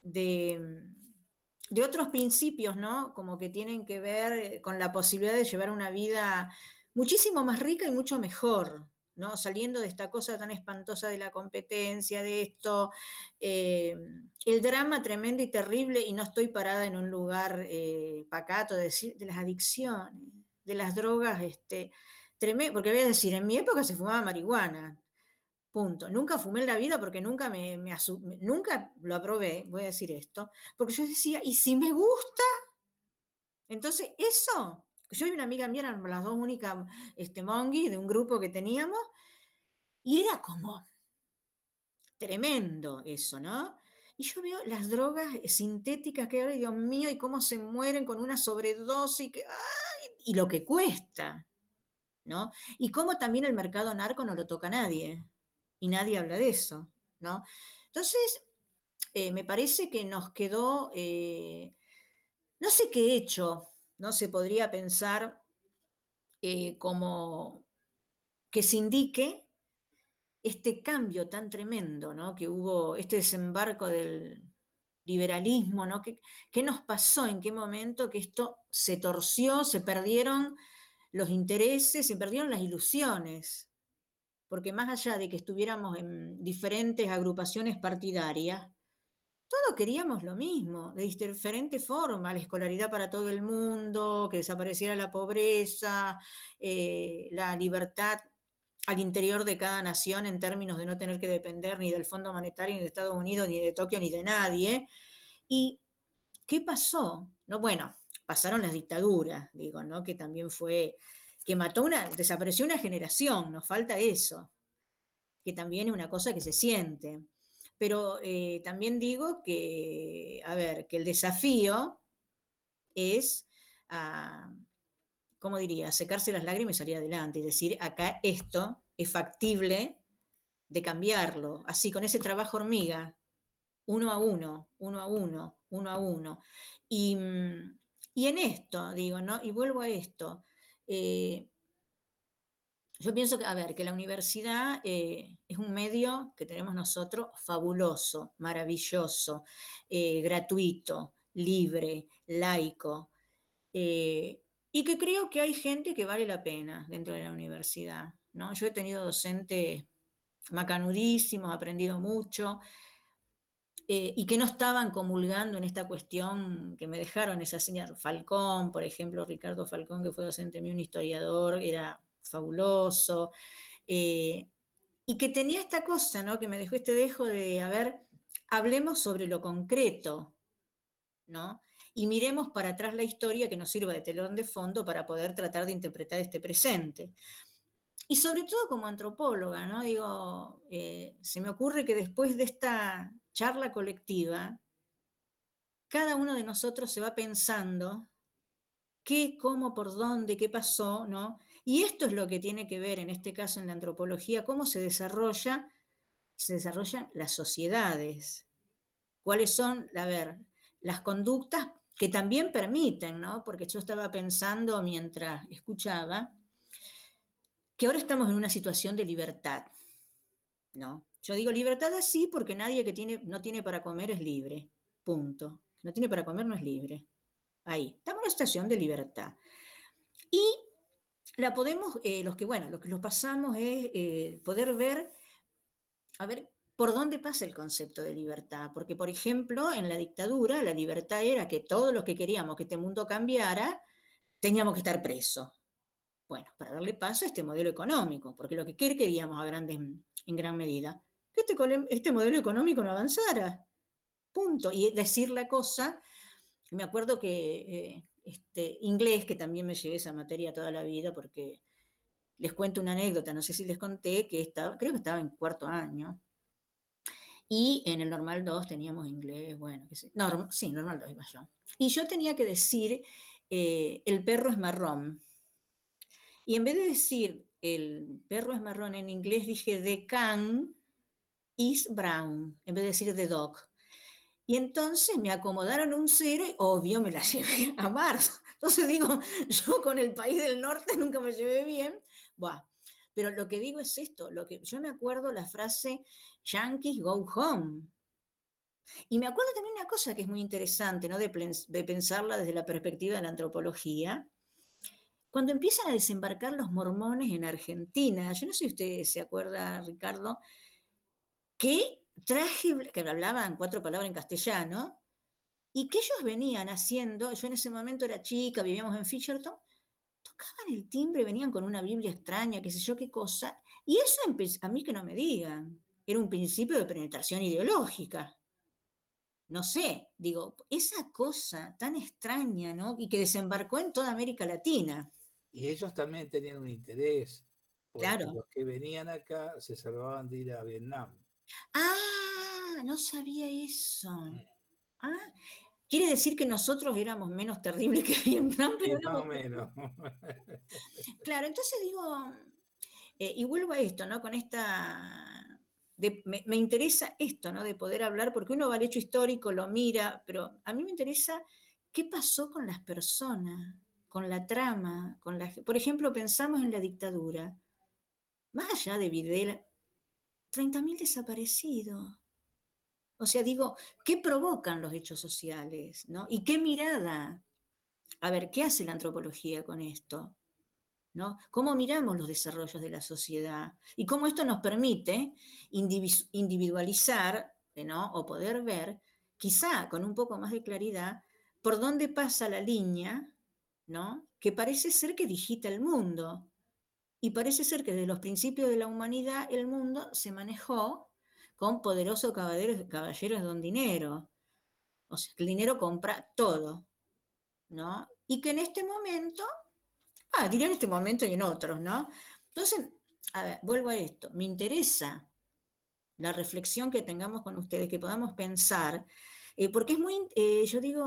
de, de otros principios, ¿no? Como que tienen que ver con la posibilidad de llevar una vida muchísimo más rica y mucho mejor, ¿no? Saliendo de esta cosa tan espantosa de la competencia, de esto, eh, el drama tremendo y terrible, y no estoy parada en un lugar eh, pacato, de, decir, de las adicciones, de las drogas, este, tremendo, porque voy a decir, en mi época se fumaba marihuana, punto. Nunca fumé en la vida porque nunca me, nunca lo aprobé, voy a decir esto, porque yo decía, ¿y si me gusta? Entonces, eso yo y una amiga mía eran las dos únicas este, monguis de un grupo que teníamos, y era como tremendo eso, ¿no? Y yo veo las drogas sintéticas que hay, Dios mío, y cómo se mueren con una sobredosis, y, y lo que cuesta, ¿no? Y cómo también el mercado narco no lo toca nadie, y nadie habla de eso, ¿no? Entonces, eh, me parece que nos quedó, eh, no sé qué he hecho, no se podría pensar eh, como que se indique este cambio tan tremendo, ¿no? Que hubo este desembarco del liberalismo, ¿no? ¿Qué, ¿Qué, nos pasó? ¿En qué momento que esto se torció, se perdieron los intereses, se perdieron las ilusiones? Porque más allá de que estuviéramos en diferentes agrupaciones partidarias, todos queríamos lo mismo, de diferente forma, la escolaridad para todo el mundo, que desapareciera la pobreza, eh, la libertad al interior de cada nación en términos de no tener que depender ni del Fondo Monetario, ni de Estados Unidos, ni de Tokio, ni de nadie. ¿Y qué pasó? No, bueno, pasaron las dictaduras, digo, ¿no? Que también fue, que mató una, desapareció una generación, nos falta eso, que también es una cosa que se siente. Pero eh, también digo que, a ver, que el desafío es, ah, ¿cómo diría?, secarse las lágrimas y salir adelante y decir, acá esto es factible de cambiarlo, así con ese trabajo hormiga, uno a uno, uno a uno, uno a uno. Y, mm, y en esto, digo, ¿no? Y vuelvo a esto. Eh, yo pienso que, a ver, que la universidad eh, es un medio que tenemos nosotros fabuloso, maravilloso, eh, gratuito, libre, laico, y que creo que hay gente que vale la pena dentro de la universidad. ¿no? Yo he tenido docentes macanudísimos, he aprendido mucho, y que no estaban comulgando en esta cuestión que me dejaron esa señal. Falcón, por ejemplo, Ricardo Falcón, que fue docente mío, un historiador, era fabuloso, eh, y que tenía esta cosa, ¿no? Que me dejó este dejo de, a ver, hablemos sobre lo concreto, ¿no? Y miremos para atrás la historia que nos sirva de telón de fondo para poder tratar de interpretar este presente. Y sobre todo como antropóloga, ¿no? Digo, eh, se me ocurre que después de esta charla colectiva, cada uno de nosotros se va pensando qué, cómo, por dónde, qué pasó, ¿no? Y esto es lo que tiene que ver, en este caso, en la antropología, cómo se desarrolla, se desarrollan las sociedades. ¿Cuáles son, a ver, las conductas que también permiten, ¿no? Porque yo estaba pensando mientras escuchaba que ahora estamos en una situación de libertad, ¿no? Yo digo libertad así porque nadie que tiene, no tiene para comer es libre, punto. No tiene para comer no es libre. Ahí, estamos en una situación de libertad. Y la podemos, eh, los que, bueno, lo que los pasamos es eh, poder ver, a ver, por dónde pasa el concepto de libertad. Porque, por ejemplo, en la dictadura, la libertad era que todos los que queríamos que este mundo cambiara, teníamos que estar presos. Bueno, para darle paso a este modelo económico, porque lo que queríamos a en gran medida, que este, este modelo económico no avanzara. Punto. Y decir la cosa, me acuerdo que eh, este, inglés, que también me llevé esa materia toda la vida porque les cuento una anécdota, no sé si les conté, que estaba, creo que estaba en cuarto año, y en el normal 2 teníamos inglés, bueno, que sí, sí, normal 2 iba yo. Y yo tenía que decir, eh, el perro es marrón. Y en vez de decir, el perro es marrón en inglés, dije, the can is brown, en vez de decir the dog. Y entonces me acomodaron un cero y obvio me la llevé a marzo. Entonces digo, yo con el país del norte nunca me llevé bien. Buah. Pero lo que digo es esto, lo que yo me acuerdo la frase Yankees go home. Y me acuerdo también una cosa que es muy interesante, ¿no? De, pensarla desde la perspectiva de la antropología. Cuando empiezan a desembarcar los mormones en Argentina, yo no sé si usted se acuerda, Ricardo, que traje, que hablaban cuatro palabras en castellano, y que ellos venían haciendo, yo en ese momento era chica, vivíamos en Fisherton, tocaban el timbre, venían con una Biblia extraña, qué sé yo qué cosa, y eso a mí que no me digan, era un principio de penetración ideológica. No sé, digo, esa cosa tan extraña, ¿no? Y que desembarcó en toda América Latina. Y ellos también tenían un interés. Claro. Los que venían acá se salvaban de ir a Vietnam. Ah, no sabía eso. Ah, quiere decir que nosotros éramos menos terribles que Vietnam, pero no. menos. claro, entonces digo, eh, y vuelvo a esto, ¿no? Con esta. me, interesa esto, ¿no? De poder hablar, porque uno va al hecho histórico, lo mira, pero a mí me interesa qué pasó con las personas, con la trama, con la. Por ejemplo, pensamos en la dictadura. Más allá de Videla, 30.000 desaparecidos. O sea, digo, ¿qué provocan los hechos sociales? ¿no? ¿Y qué mirada? A ver, ¿qué hace la antropología con esto? ¿No? ¿Cómo miramos los desarrollos de la sociedad? Y cómo esto nos permite individualizar ¿no? o poder ver, quizá con un poco más de claridad, por dónde pasa la línea ¿no? que parece ser que digita el mundo. Y parece ser que desde los principios de la humanidad el mundo se manejó con poderosos caballeros, don dinero. O sea, el dinero compra todo, ¿no? Y que en este momento, ah, diré en este momento y en otros, ¿no? Entonces, a ver, vuelvo a esto, me interesa la reflexión que tengamos con ustedes, que podamos pensar, eh, porque es muy, eh, yo digo,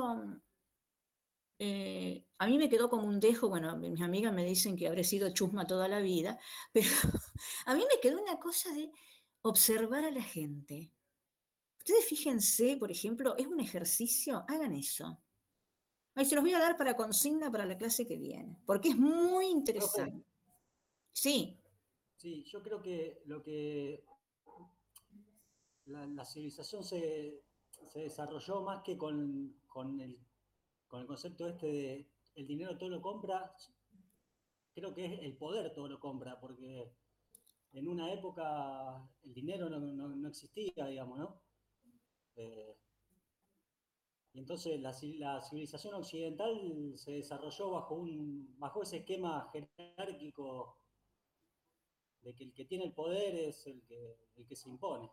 eh, a mí me quedó como un dejo, bueno, mis amigas me dicen que habré sido chusma toda la vida, pero a mí me quedó una cosa de observar a la gente. Ustedes fíjense, por ejemplo, es un ejercicio, hagan eso. Ahí se los voy a dar para consigna para la clase que viene, porque es muy interesante. Sí. Sí, yo creo que lo que la, civilización se, desarrolló más que con, con el con el concepto este de el dinero todo lo compra, creo que es el poder todo lo compra, porque en una época el dinero no, existía, digamos, ¿no? Eh, y entonces la, civilización occidental se desarrolló bajo, un, bajo ese esquema jerárquico de que el que tiene el poder es el que, se impone.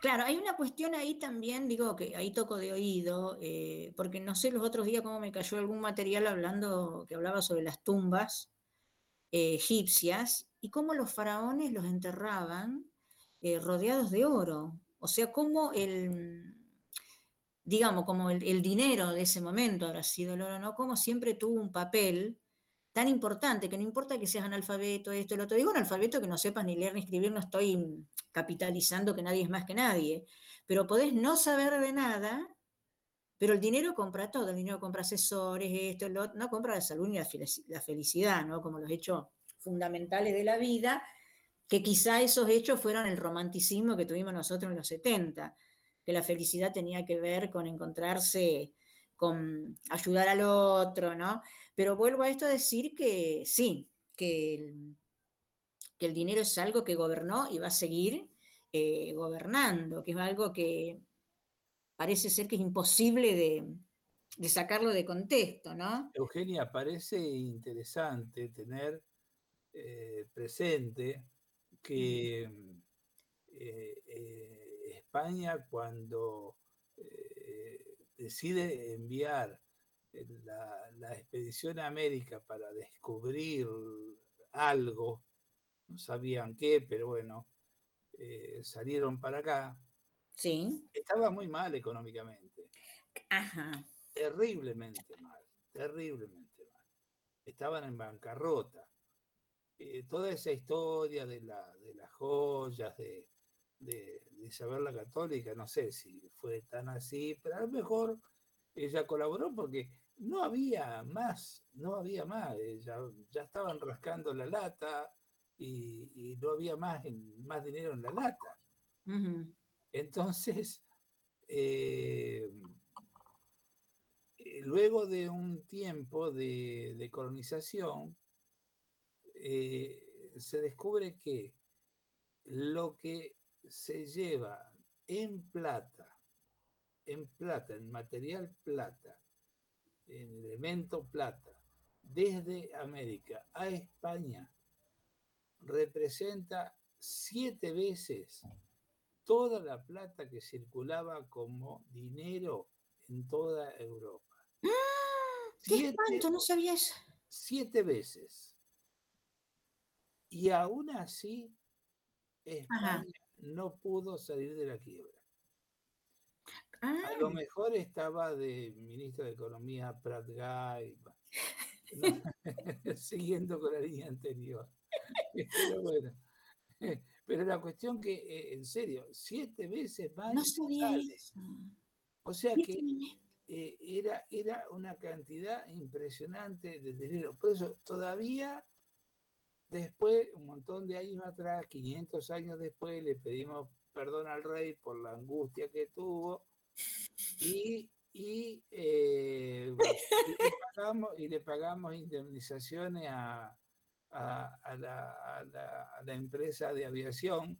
Claro, hay una cuestión ahí también, digo que ahí toco de oído, eh, porque no sé los otros días cómo me cayó algún material hablando, que hablaba sobre las tumbas eh, egipcias y cómo los faraones los enterraban eh, rodeados de oro. O sea, cómo el, digamos, como el, el, dinero de ese momento habrá sido el oro, ¿no? Como siempre tuvo un papel tan importante, que no importa que seas analfabeto, esto, lo otro. Digo analfabeto que no sepas ni leer ni escribir, no estoy capitalizando que nadie es más que nadie, pero podés no saber de nada, pero el dinero compra todo, el dinero compra asesores, esto, lo otro, no compra la salud ni la felicidad, ¿no? Como los hechos fundamentales de la vida, que quizá esos hechos fueron el romanticismo que tuvimos nosotros en los 70, que la felicidad tenía que ver con encontrarse, con ayudar al otro, ¿no? Pero vuelvo a esto a decir que sí, que el, que el dinero es algo que gobernó y va a seguir eh, gobernando, que es algo que parece ser que es imposible de, sacarlo de contexto, ¿no? Eugenia, parece interesante tener eh, presente que eh, España cuando decide enviar la, expedición a América para descubrir algo, no sabían qué, pero bueno, eh, salieron para acá. Sí. Estaba muy mal económicamente. Ajá. Terriblemente mal, terriblemente mal. Estaban en bancarrota. Eh, toda esa historia de, la, de las joyas, de, de, saber la católica, no sé si fue tan así, pero a lo mejor ella colaboró porque no había más, no había más, ya, ya estaban rascando la lata y, no había más, más dinero en la lata. Entonces, eh, eh, luego de un tiempo de, colonización, eh, se descubre que lo que se lleva en plata, en plata, en material plata, en elemento plata, desde América a España, representa siete veces toda la plata que circulaba como dinero en toda Europa. ¡Ah! ¡Qué siete, No sabía eso. Siete veces. Y aún así, España no pudo salir de la quiebra. A lo ah. mejor estaba de ministro de Economía Prat Guy, siguiendo con la línea anterior. Pero bueno, pero la cuestión que, eh, en serio, siete veces más. No sabía O sea que eh, era, era una cantidad impresionante de dinero. Por eso todavía después, un montón de años atrás, 500 años después, le pedimos perdón al rey por la angustia que tuvo y, eh, y, le, pagamos, indemnizaciones a, a, la, empresa de aviación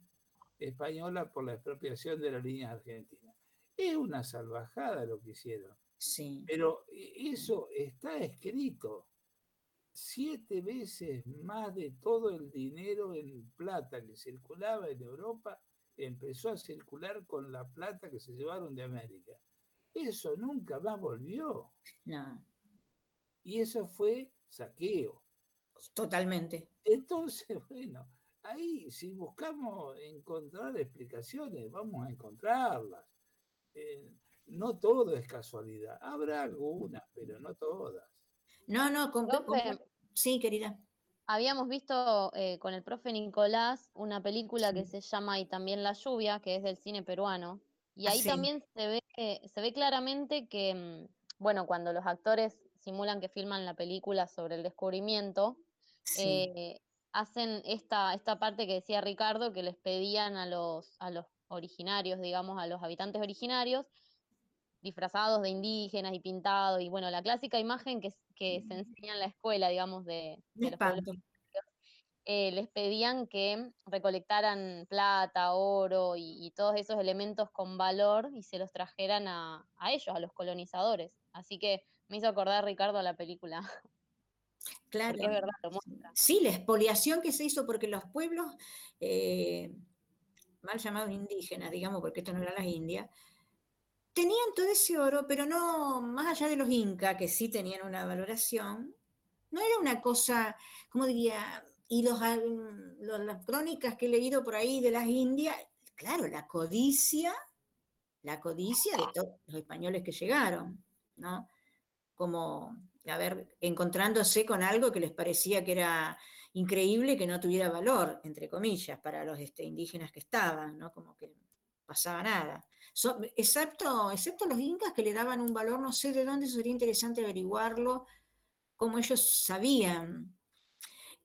española por la expropiación de la línea argentina. Es una salvajada lo que hicieron. Sí. Pero eso está escrito. Siete veces más de todo el dinero en plata que circulaba en Europa empezó a circular con la plata que se llevaron de América. Eso nunca más volvió. No. Y eso fue saqueo. Totalmente. Entonces, bueno, ahí si buscamos encontrar explicaciones, vamos a encontrarlas. Eh, no todo es casualidad. Habrá algunas, pero no todas. No, no, con, sí, querida. Habíamos visto eh, con el profe Nicolás una película que se llama Y también la lluvia, que es del cine peruano. Y ahí también se ve, se ve claramente que, mm, bueno, cuando los actores simulan que filman la película sobre el descubrimiento, eh, hacen esta, esta parte que decía Ricardo, que les pedían a los, a los originarios, digamos, a los habitantes originarios, disfrazados de indígenas y pintados, y bueno, la clásica imagen que, que se enseña en la escuela, digamos, de, los eh, les pedían que recolectaran plata, oro y, todos esos elementos con valor y se los trajeran a, ellos, a los colonizadores. Así que me hizo acordar Ricardo a la película. Claro. Es verdad, Sí, la expoliación que se hizo porque los pueblos eh, mal llamados indígenas, digamos, porque esto no era las Indias, tenían todo ese oro, pero no, más allá de los incas, que sí tenían una valoración, no era una cosa, como diría, y los, las crónicas que he leído por ahí de las Indias, claro, la codicia, la codicia de todos los españoles que llegaron, ¿no? Como, a ver, encontrándose con algo que les parecía que era increíble que no tuviera valor, entre comillas, para los este, indígenas que estaban, ¿no? Como que pasaba nada excepto, excepto los incas que le daban un valor, no sé de dónde sería interesante averiguarlo, cómo ellos sabían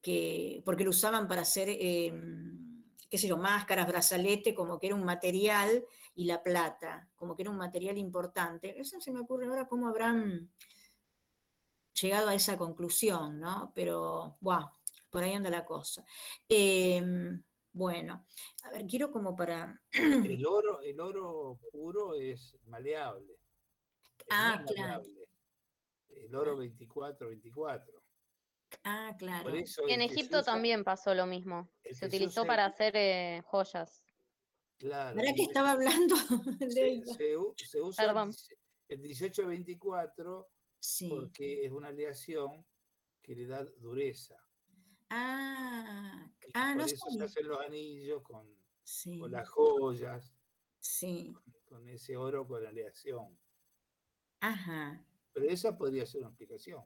que, porque lo usaban para hacer, em, qué sé yo, máscaras, brazalete, como que era un material, y la plata, como que era un material importante. Eso se me ocurre ahora cómo habrán llegado a esa conclusión, ¿no? Pero, bueno, por ahí anda la cosa. Em, bueno, a ver, quiero como para... El oro, el oro puro es maleable. ah, claro. El oro 24-24. Ah, claro. en Egipto también pasó lo mismo. Se utilizó para hacer eh, joyas. Claro. ¿Para qué estaba hablando? Se, se, usa el 18-24 porque es una aleación que le da dureza. Ah, Y ah por no eso se hacen los anillos con, Sí, con las joyas, sí, con ese oro con aleación. ajá. Pero esa podría ser una explicación.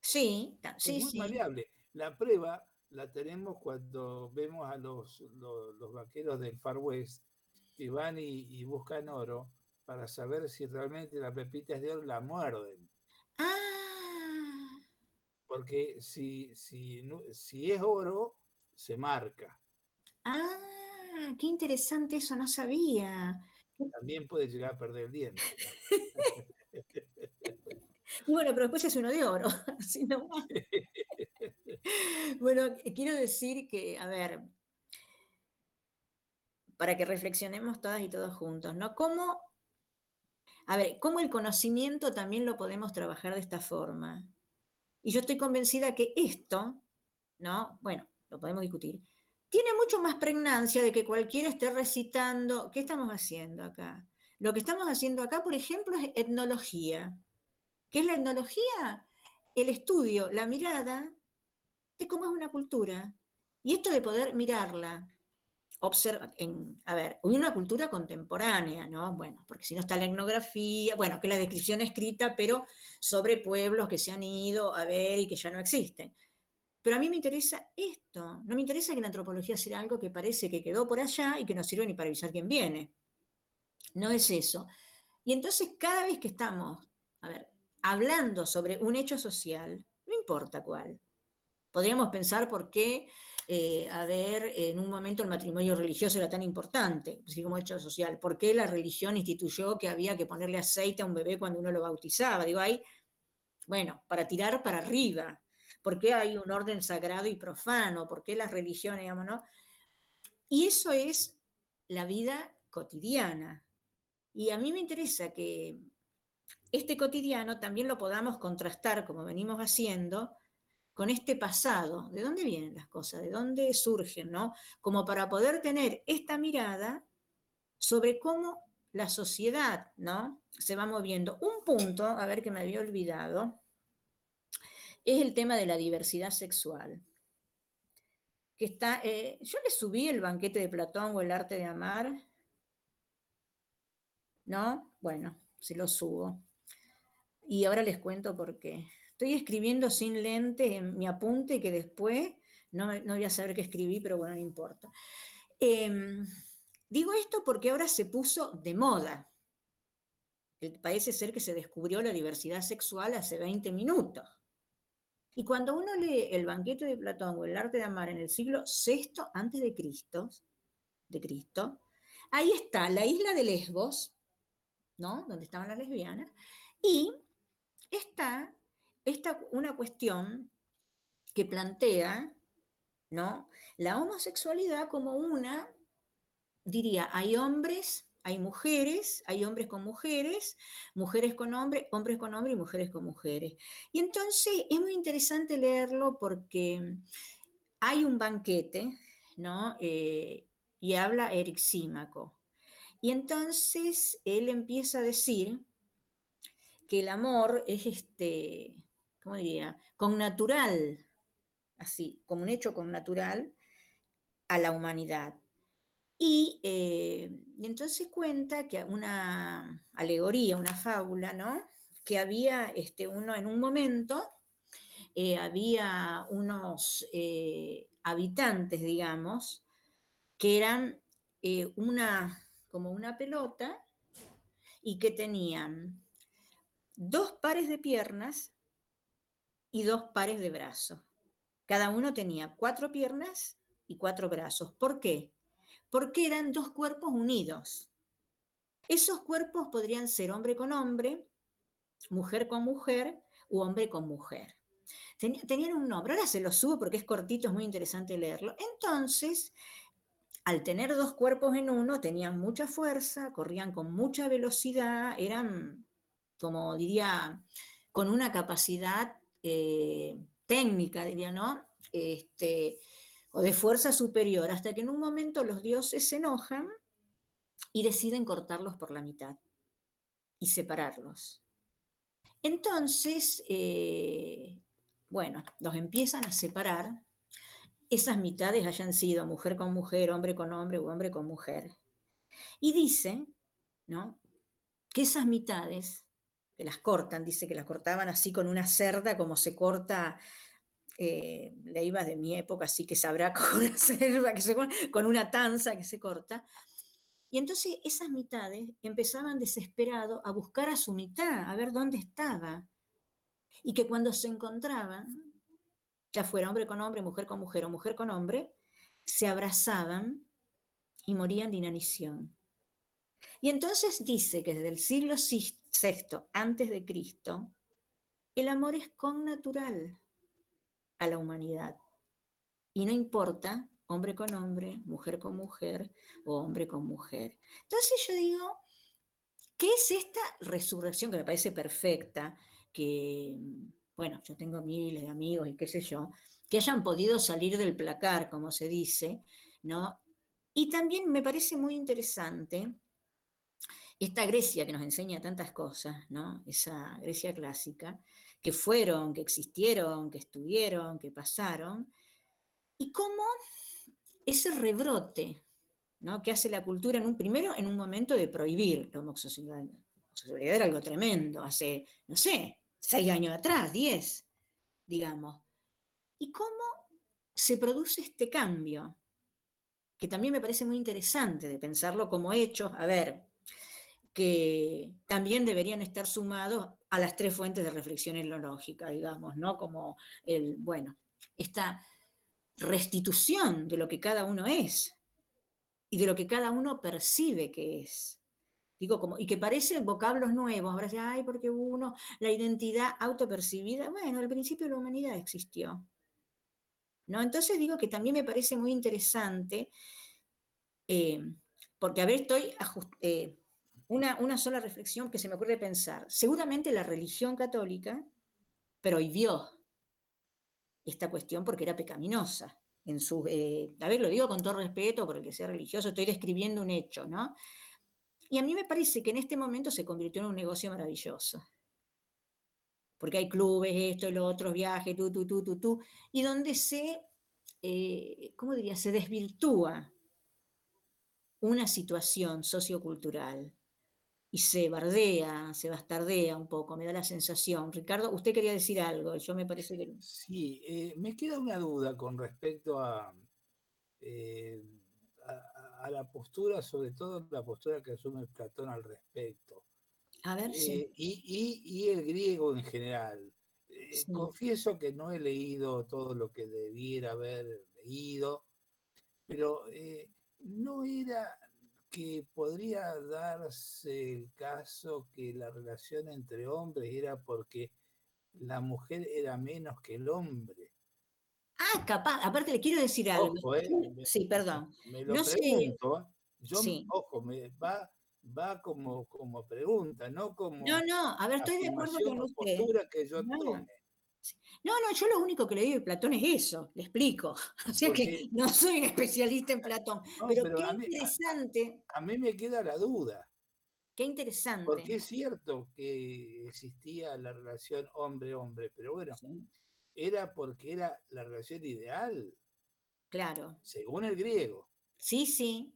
Sí, ta- Es sí, muy sí. maleable. La prueba la tenemos cuando vemos a los, los, los vaqueros del Far West que van y, y buscan oro para saber si realmente la pepita es de oro, la muerden. Ah, Porque si, si, si es oro, se marca. ah, qué interesante eso, no sabía. También puede llegar a perder el diente. Y bueno, pero después es uno de oro, así. Bueno, eh, quiero decir que, a ver, para que reflexionemos todas y todos juntos, ¿no? ¿Cómo, a ver, cómo el conocimiento también lo podemos trabajar de esta forma? Y yo estoy convencida que esto, ¿no? Bueno, lo podemos discutir, tiene mucho más pregnancia de que cualquiera esté recitando. ¿Qué estamos haciendo acá? Lo que estamos haciendo acá, por ejemplo, es etnología. ¿Qué es la etnología? El estudio, la mirada de cómo es una cultura. Y esto de poder mirarla, observa, en, a ver, una cultura contemporánea, ¿no? Bueno, porque si no está la etnografía, bueno, que la descripción escrita, pero sobre pueblos que se han ido a ver y que ya no existen. Pero a mí me interesa esto, no me interesa que la antropología sea algo que parece que quedó por allá y que no sirve ni para avisar quién viene. No es eso. Y entonces cada vez que estamos, a ver, hablando sobre un hecho social, no importa cuál, podríamos pensar por qué, eh, a ver, en un momento el matrimonio religioso era tan importante, así como hecho social, por qué la religión instituyó que había que ponerle aceite a un bebé cuando uno lo bautizaba. Digo, ahí, bueno, para tirar para arriba, ¿por qué hay un orden sagrado y profano? ¿Por qué las religiones, digamos, no? Y eso es la vida cotidiana. Y a mí me interesa que este cotidiano también lo podamos contrastar, como venimos haciendo, con este pasado. ¿De dónde vienen las cosas? ¿De dónde surgen? ¿no? Como para poder tener esta mirada sobre cómo la sociedad ¿no? se va moviendo. Un punto, a ver que me había olvidado, es el tema de la diversidad sexual. Que está, eh, yo le subí el banquete de Platón o el arte de amar. ¿No? Bueno, se lo subo. Y ahora les cuento por qué. Estoy escribiendo sin lente en mi apunte que después no, no voy a saber qué escribí, pero bueno, no importa. Eh, digo esto porque ahora se puso de moda. Parece ser que se descubrió la diversidad sexual hace 20 minutos. Y cuando uno lee el banquete de Platón o el arte de amar en el siglo VI antes de Cristo, de Cristo, ahí está la isla de Lesbos, ¿no? Donde estaban las lesbianas, y está esta, una cuestión que plantea ¿no? la homosexualidad como una, diría, hay hombres, hay mujeres, hay hombres con mujeres, mujeres con hombres, hombres con hombres y mujeres con mujeres. Y entonces es muy interesante leerlo porque hay un banquete, ¿no? Eh, y habla Eric Símaco. Y entonces él empieza a decir que el amor es este, ¿cómo diría? Con natural, así, como un hecho con natural a la humanidad. Y, eh, y, entonces cuenta que una alegoría, una fábula, ¿no? Que había este, uno en un momento, eh, había unos eh, habitantes, digamos, que eran eh, una, como una pelota y que tenían dos pares de piernas y dos pares de brazos. Cada uno tenía cuatro piernas y cuatro brazos. ¿Por qué? Porque eran dos cuerpos unidos. Esos cuerpos podrían ser hombre con hombre, mujer con mujer u hombre con mujer. Tenían un nombre, ahora se lo subo porque es cortito, es muy interesante leerlo. Entonces, al tener dos cuerpos en uno, tenían mucha fuerza, corrían con mucha velocidad, eran, como diría, con una capacidad eh, técnica, diría, ¿no? Este, o de fuerza superior, hasta que en un momento los dioses se enojan y deciden cortarlos por la mitad y separarlos. Entonces, eh, bueno, los empiezan a separar esas mitades hayan sido mujer con mujer, hombre con hombre o hombre con mujer. Y dice, ¿no? Que esas mitades, que las cortan, dice que las cortaban así con una cerda como se corta eh, iba de mi época, así que sabrá con una, cerda, que se, con una tanza que se corta. Y entonces esas mitades empezaban desesperado a buscar a su mitad, a ver dónde estaba. Y que cuando se encontraban, ya fuera hombre con hombre, mujer con mujer o mujer con hombre, se abrazaban y morían de inanición. Y entonces dice que desde el siglo VI antes de Cristo, el amor es connatural a la humanidad. Y no importa hombre con hombre, mujer con mujer o hombre con mujer. Entonces yo digo, ¿qué es esta resurrección que me parece perfecta? Que bueno, yo tengo miles de amigos y qué sé yo, que hayan podido salir del placar, como se dice, ¿no? Y también me parece muy interesante esta Grecia que nos enseña tantas cosas, ¿no? Esa Grecia clásica, que fueron, que existieron, que estuvieron, que pasaron, y cómo ese rebrote, ¿no? Que hace la cultura en un primero en un momento de prohibir la homosexualidad. La homosexualidad era algo tremendo, hace, no sé, seis años atrás, diez, digamos. ¿Y cómo se produce este cambio? Que también me parece muy interesante de pensarlo como hechos, a ver, que también deberían estar sumados a las tres fuentes de reflexión lógica, digamos, ¿no? Como el, bueno, esta restitución de lo que cada uno es y de lo que cada uno percibe que es. Digo, como, y que parecen vocablos nuevos, ahora ya, ay, porque uno, la identidad autopercibida, bueno, al principio la humanidad existió. ¿No? Entonces digo que también me parece muy interesante, eh, porque a ver, estoy eh, una, sola reflexión que se me ocurre pensar. Seguramente la religión católica prohibió esta cuestión porque era pecaminosa. En su, eh, a ver, lo digo con todo respeto, por el que sea religioso, estoy describiendo un hecho, ¿no? Y a mí me parece que en este momento se convirtió en un negocio maravilloso. Porque hay clubes, esto, lo otro, viajes, tú, tú, tú, tú, tú, y donde se, eh, ¿cómo diría? Se desvirtúa una situación sociocultural y se bardea, se bastardea un poco, me da la sensación. Ricardo, usted quería decir algo, yo me parece que... Sí, eh, me queda una duda con respecto a eh, a, la postura, sobre todo la postura que asume Platón al respecto. A ver, sí. Eh, y, el griego en general. Eh, confieso que no he leído todo lo que debiera haber leído, pero eh, no era que podría darse el caso que la relación entre hombres era porque la mujer era menos que el hombre. Ah, capaz, aparte le quiero decir algo. Eh, sí, perdón. Me lo pregunto, ¿eh? yo, ojo, me va, va como, como pregunta, no como. No, no, a ver, estoy de acuerdo con usted. Que yo no. No. no, yo lo único que le digo de Platón es eso, le explico. O sea que no soy un especialista en Platón, pero, qué interesante. A, mí me queda la duda. Qué interesante. Porque es cierto que existía la relación hombre-hombre, pero bueno, era porque era la relación ideal. Claro. Según el griego. Sí, sí.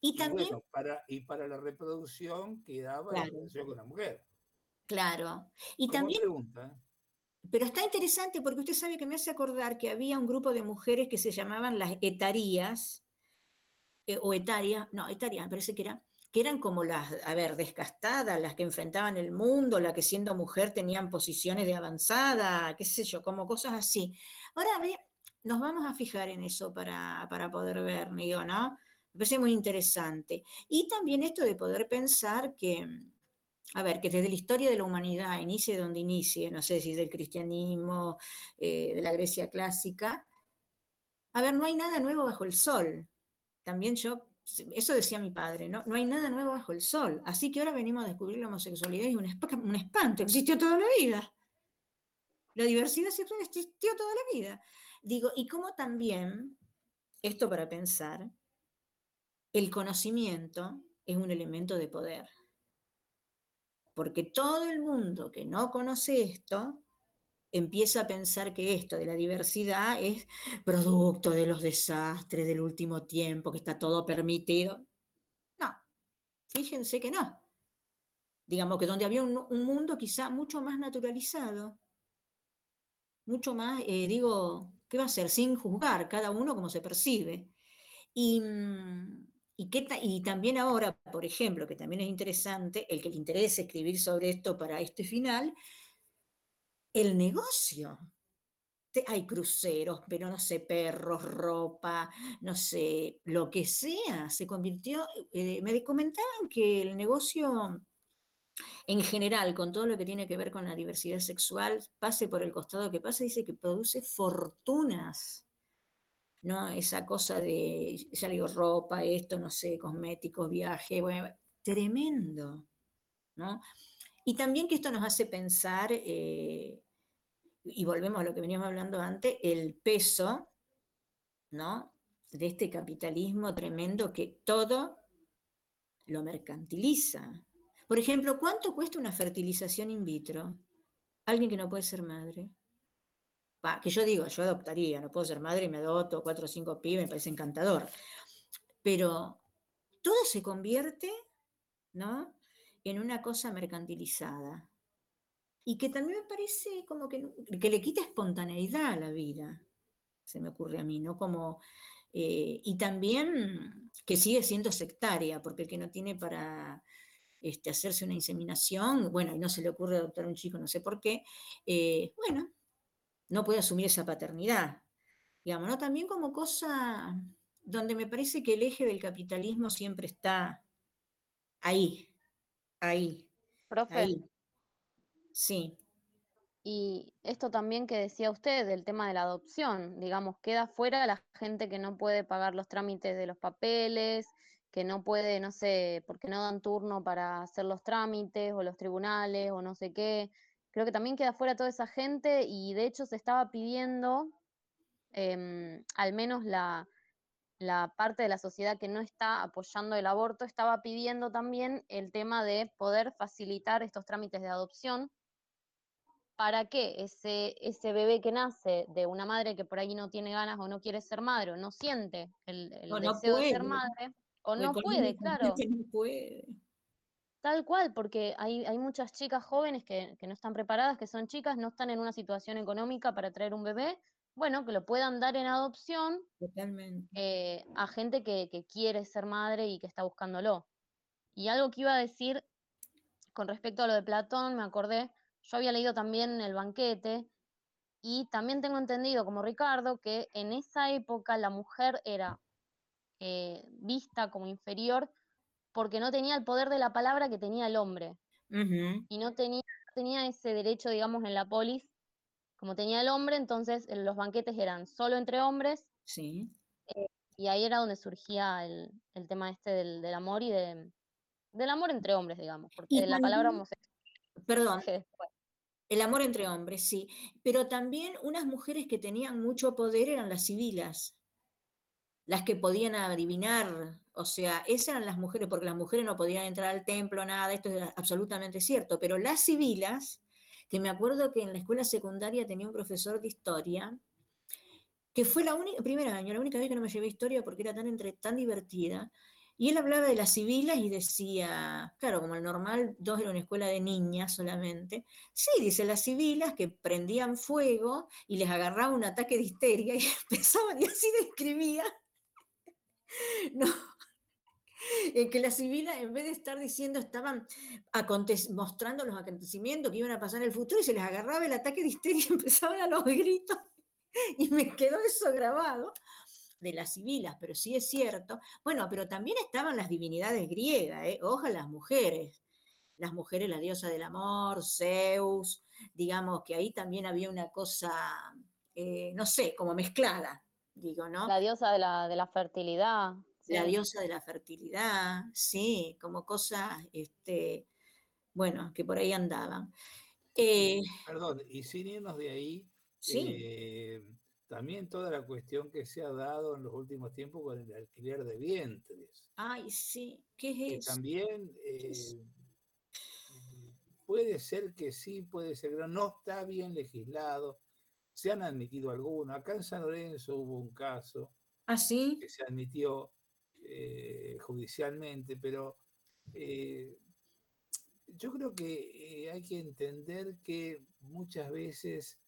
Y, también. para, y para la reproducción quedaba la relación con la mujer. Claro. Y también. Pregunta. Pero está interesante porque usted sabe que me hace acordar que había un grupo de mujeres que se llamaban las etarías, eh, o etarias, no, etarias, me parece que era, que eran como las, a ver, descastadas, las que enfrentaban el mundo, las que siendo mujer tenían posiciones de avanzada, qué sé yo, como cosas así. Ahora nos vamos a fijar en eso para, poder ver, digo, ¿no? Me parece muy interesante. Y también esto de poder pensar que, a ver, que desde la historia de la humanidad, inicie donde inicie, no sé si del cristianismo, eh, de la Grecia clásica, a ver, no hay nada nuevo bajo el sol. También yo eso decía mi padre, ¿no? No hay nada nuevo bajo el sol. Así que ahora venimos a descubrir la homosexualidad y un, un espanto, existió toda la vida. La diversidad sexual existió toda la vida. Digo, y como también, esto para pensar, el conocimiento es un elemento de poder. Porque todo el mundo que no conoce esto, empieza a pensar que esto de la diversidad es producto de los desastres del último tiempo, que está todo permitido. No, fíjense que no. Digamos que donde había un, mundo quizá mucho más naturalizado, mucho más, eh, digo, ¿qué va a ser? Sin juzgar, cada uno como se percibe. Y, mm, y, y también ahora, por ejemplo, que también es interesante, el que le interese escribir sobre esto para este final, el negocio. Hay cruceros, pero no sé, perros, ropa, no sé, lo que sea. Se convirtió, eh, me comentaban que el negocio en general, con todo lo que tiene que ver con la diversidad sexual, pase por el costado que pase, dice que produce fortunas. ¿No? Esa cosa de, ya digo, ropa, esto, no sé, cosméticos, viaje, tremendo, ¿no? Y también que esto nos hace pensar eh, y volvemos a lo que veníamos hablando antes, el peso, ¿no? De este capitalismo tremendo que todo lo mercantiliza. Por ejemplo, ¿cuánto cuesta una fertilización in vitro? Alguien que no puede ser madre. Que yo digo, yo adoptaría, no puedo ser madre y me adopto cuatro o cinco pibes, me parece encantador. Pero todo se convierte, ¿no? En una cosa mercantilizada y que también me parece como que, que le quita espontaneidad a la vida, se me ocurre a mí, ¿no? Como, eh, y también que sigue siendo sectaria, porque el que no tiene para este, hacerse una inseminación, bueno, y no se le ocurre adoptar un chico, no sé por qué, eh, bueno, no puede asumir esa paternidad, digamos, ¿no? También como cosa donde me parece que el eje del capitalismo siempre está ahí, ahí. Profe, ahí. Sí. Y esto también que decía usted del tema de la adopción, digamos, queda fuera la gente que no puede pagar los trámites de los papeles, que no puede, no sé, porque no dan turno para hacer los trámites o los tribunales o no sé qué. Creo que también queda fuera toda esa gente y de hecho se estaba pidiendo, em, al menos la, la parte de la sociedad que no está apoyando el aborto, estaba pidiendo también el tema de poder facilitar estos trámites de adopción para que ese, ese bebé que nace de una madre que por ahí no tiene ganas o no quiere ser madre o no siente el, deseo de ser madre, o no puede, claro. No puede. Tal cual, porque hay, hay muchas chicas jóvenes que, no están preparadas, que son chicas, no están en una situación económica para traer un bebé, bueno, que lo puedan dar en adopción eh, a gente que, que quiere ser madre y que está buscándolo. Y algo que iba a decir con respecto a lo de Platón, me acordé, yo había leído también El banquete y también tengo entendido, como Ricardo, que en esa época la mujer era eh, vista como inferior porque no tenía el poder de la palabra que tenía el hombre. Y no tenía, tenía ese derecho, digamos, en la polis, como tenía el hombre, entonces los banquetes eran solo entre hombres. Sí. Eh, y ahí era donde surgía el, tema este del, amor y de, del amor entre hombres, digamos, porque la palabra homosexual. Perdón. El amor entre hombres, sí. Pero también unas mujeres que tenían mucho poder eran las civilas, las que podían adivinar, o sea, esas eran las mujeres, porque las mujeres no podían entrar al templo, nada, esto es absolutamente cierto, pero las civilas, que me acuerdo que en la escuela secundaria tenía un profesor de historia, que fue la única, primer año, la única vez que no me llevé historia porque era tan, entre, tan divertida, y él hablaba de las civilas y decía, claro, como el normal, dos era una escuela de niñas solamente. Sí, dice las civilas que prendían fuego y les agarraba un ataque de histeria y empezaban, y así describía. No, en que las civilas, en vez de estar diciendo, estaban mostrando los acontecimientos que iban a pasar en el futuro y se les agarraba el ataque de histeria y empezaban a los gritos. Y me quedó eso grabado de las civilas, pero sí es cierto. Bueno, pero también estaban las divinidades griegas, ¿eh? las mujeres. Las mujeres, la diosa del amor, Zeus, digamos que ahí también había una cosa, eh, no sé, como mezclada, digo, ¿no? La diosa de la, de la fertilidad. La diosa de la fertilidad, sí, como cosas, este, bueno, que por ahí andaban. Eh, Perdón, y sin irnos de ahí, ¿Sí? Eh, también toda la cuestión que se ha dado en los últimos tiempos con el alquiler de vientres. Ay, sí, ¿qué es También eh, puede ser que sí, puede ser que no, no está bien legislado. Se han admitido algunos. Acá en San Lorenzo hubo un caso ¿Ah, sí? que se admitió eh, judicialmente, pero eh, yo creo que eh, hay que entender que muchas veces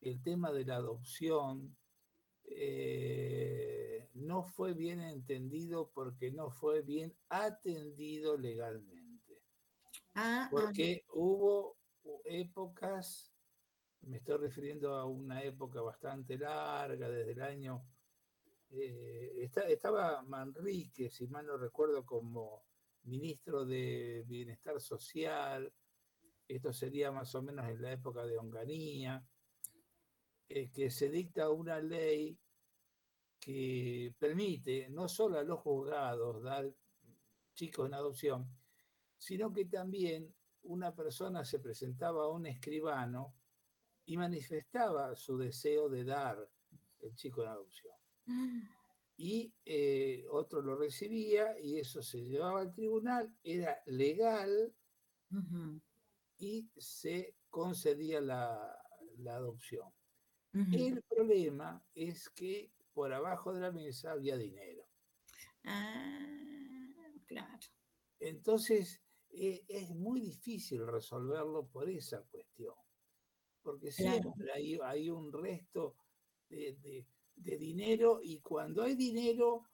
el tema de la adopción eh, no fue bien entendido porque no fue bien atendido legalmente. Ah, ah, Porque hubo épocas, me estoy refiriendo a una época bastante larga, desde el año, eh, esta- estaba Manrique, si mal no recuerdo, como ministro de Bienestar Social, esto sería más o menos en la época de Onganía, eh, que se dicta una ley que permite no solo a los juzgados dar chicos en adopción, sino que también una persona se presentaba a un escribano y manifestaba su deseo de dar el chico en adopción. Y eh, otro lo recibía y eso se llevaba al tribunal, era legal y se concedía la, la adopción. El problema es que por abajo de la mesa había dinero. Ah, claro. Entonces, eh, es muy difícil resolverlo por esa cuestión, porque Claro. siempre hay, hay un resto de, de- de dinero y cuando hay dinero,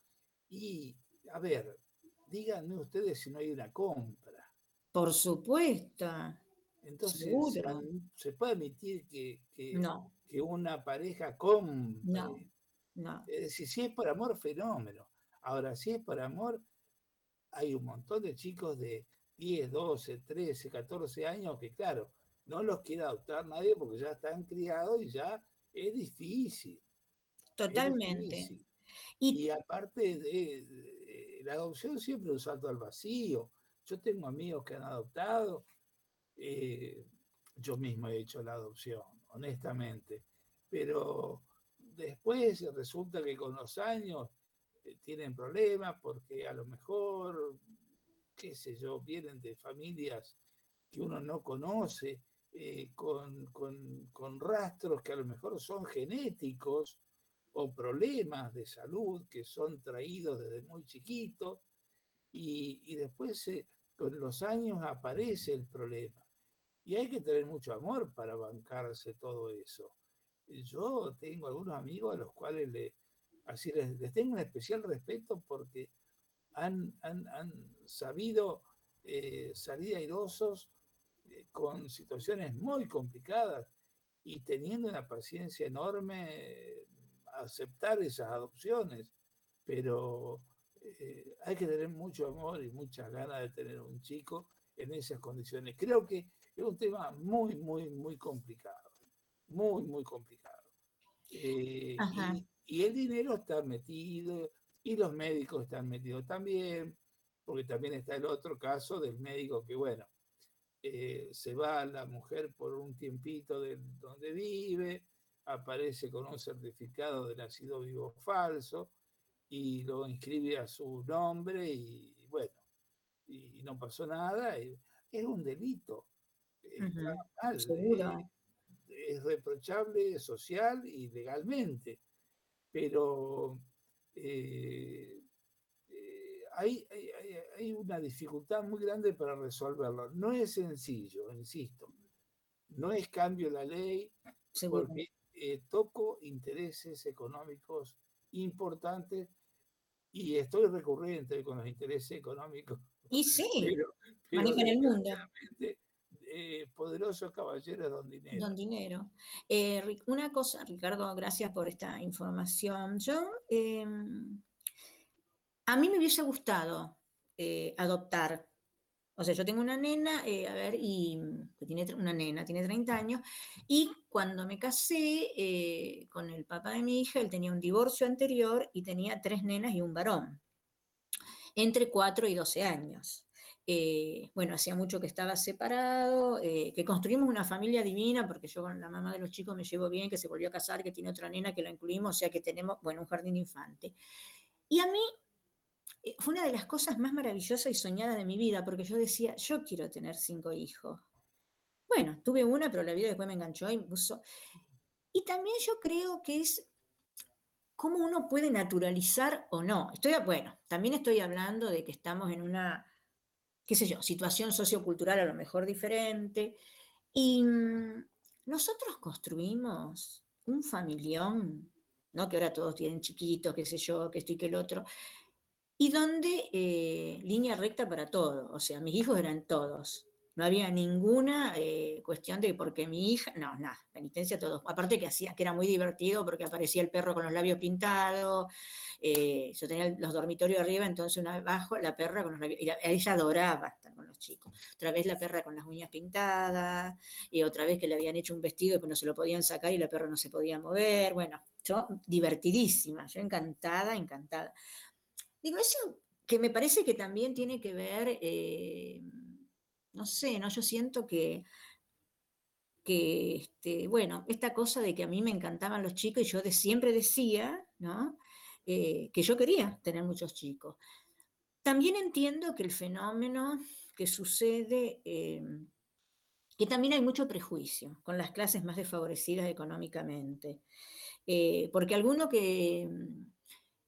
y a ver, díganme ustedes si no hay una compra. Por supuesto. Entonces, se, puede admitir que, que- No, que una pareja compre. No. no. Es decir, si es por amor, fenómeno. Ahora, si es por amor, hay un montón de chicos de 10, 12, 13, 14 años que, claro, no los quiere adoptar nadie porque ya están criados y ya es difícil. Totalmente. Y Y aparte de, de- la adopción siempre es un salto al vacío. Yo tengo amigos que han adoptado, eh, yo mismo he hecho la adopción, honestamente, pero después resulta que con los años eh, tienen problemas porque a lo mejor, qué sé yo, vienen de familias que uno no conoce, eh, con, con- con rastros que a lo mejor son genéticos o problemas de salud que son traídos desde muy chiquitos y, y después eh, con los años aparece el problema. Y hay que tener mucho amor para bancarse todo eso. Yo tengo algunos amigos a los cuales le, así les, les tengo un especial respeto porque han, han- han sabido eh, salir airosos eh, con situaciones muy complicadas y teniendo una paciencia enorme aceptar esas adopciones, pero eh, hay que tener mucho amor y muchas ganas de tener un chico en esas condiciones. Creo que es un tema muy, muy, muy complicado, muy, muy complicado. Eh, y el dinero está metido y los médicos están metidos también, porque también está el otro caso del médico que, bueno, eh, se va la mujer por un tiempito de donde vive, aparece con un certificado de nacido vivo falso y lo inscribe a su nombre y bueno, y no pasó nada. y es un delito. está mal, eh, es reprochable social y legalmente, pero eh, eh, hay, hay- hay- una dificultad muy grande para resolverlo. No es sencillo, insisto. No es cambio la ley, porque eh, toco intereses económicos importantes y estoy recurrente con los intereses económicos. Y sí, Pero, pero manejan el mundo. eh, poderosos caballeros don dinero. Don Dinero. Eh, una cosa, Ricardo, gracias por esta información. Yo, a mí me hubiese gustado adoptar. O sea, yo tengo una nena, eh, a ver, y mm, que tiene una nena, tiene 30 años, y cuando me casé eh, con el papá de mi hija, él tenía un divorcio anterior y tenía tres nenas y un varón, entre 4 y 12 años. Eh, bueno, hacía mucho que estaba separado, eh, que construimos una familia divina, porque yo con la mamá de los chicos me llevo bien, que se volvió a casar, que tiene otra nena que la incluimos, o sea que tenemos, bueno, un jardín infante. Y a mí fue una de las cosas más maravillosas y soñadas de mi vida, porque yo decía, yo quiero tener cinco hijos. bueno, tuve una, pero la vida después me enganchó y me puso... Y también yo creo que es cómo uno puede naturalizar o no. Estoy, bueno, también estoy hablando de que estamos en una, qué sé yo, situación sociocultural a lo mejor diferente. Y mm, nosotros construimos un familión, ¿no? Que ahora todos tienen chiquitos, qué sé yo, que esto y que el otro. Y donde eh, línea recta para todo. O sea, mis hijos eran todos no había ninguna eh, cuestión de porque mi hija, no, nada, penitencia todo. Aparte que hacía, que era muy divertido porque aparecía el perro con los labios pintados, eh, yo tenía los dormitorios arriba, entonces una vez la perra con los labios, ella adoraba estar con los chicos. Otra vez la perra con las uñas pintadas, y otra vez que le habían hecho un vestido y no se lo podían sacar y la perra no se podía mover. Bueno, yo divertidísima, yo encantada, encantada. Digo, eso que me parece que también tiene que ver... Eh, no sé, ¿no? Yo siento que, que este, bueno, esta cosa de que a mí me encantaban los chicos y yo siempre decía, ¿no? Eh, que yo quería tener muchos chicos. También entiendo que el fenómeno que sucede, em, que también hay mucho prejuicio con las clases más desfavorecidas económicamente, eh, porque alguno que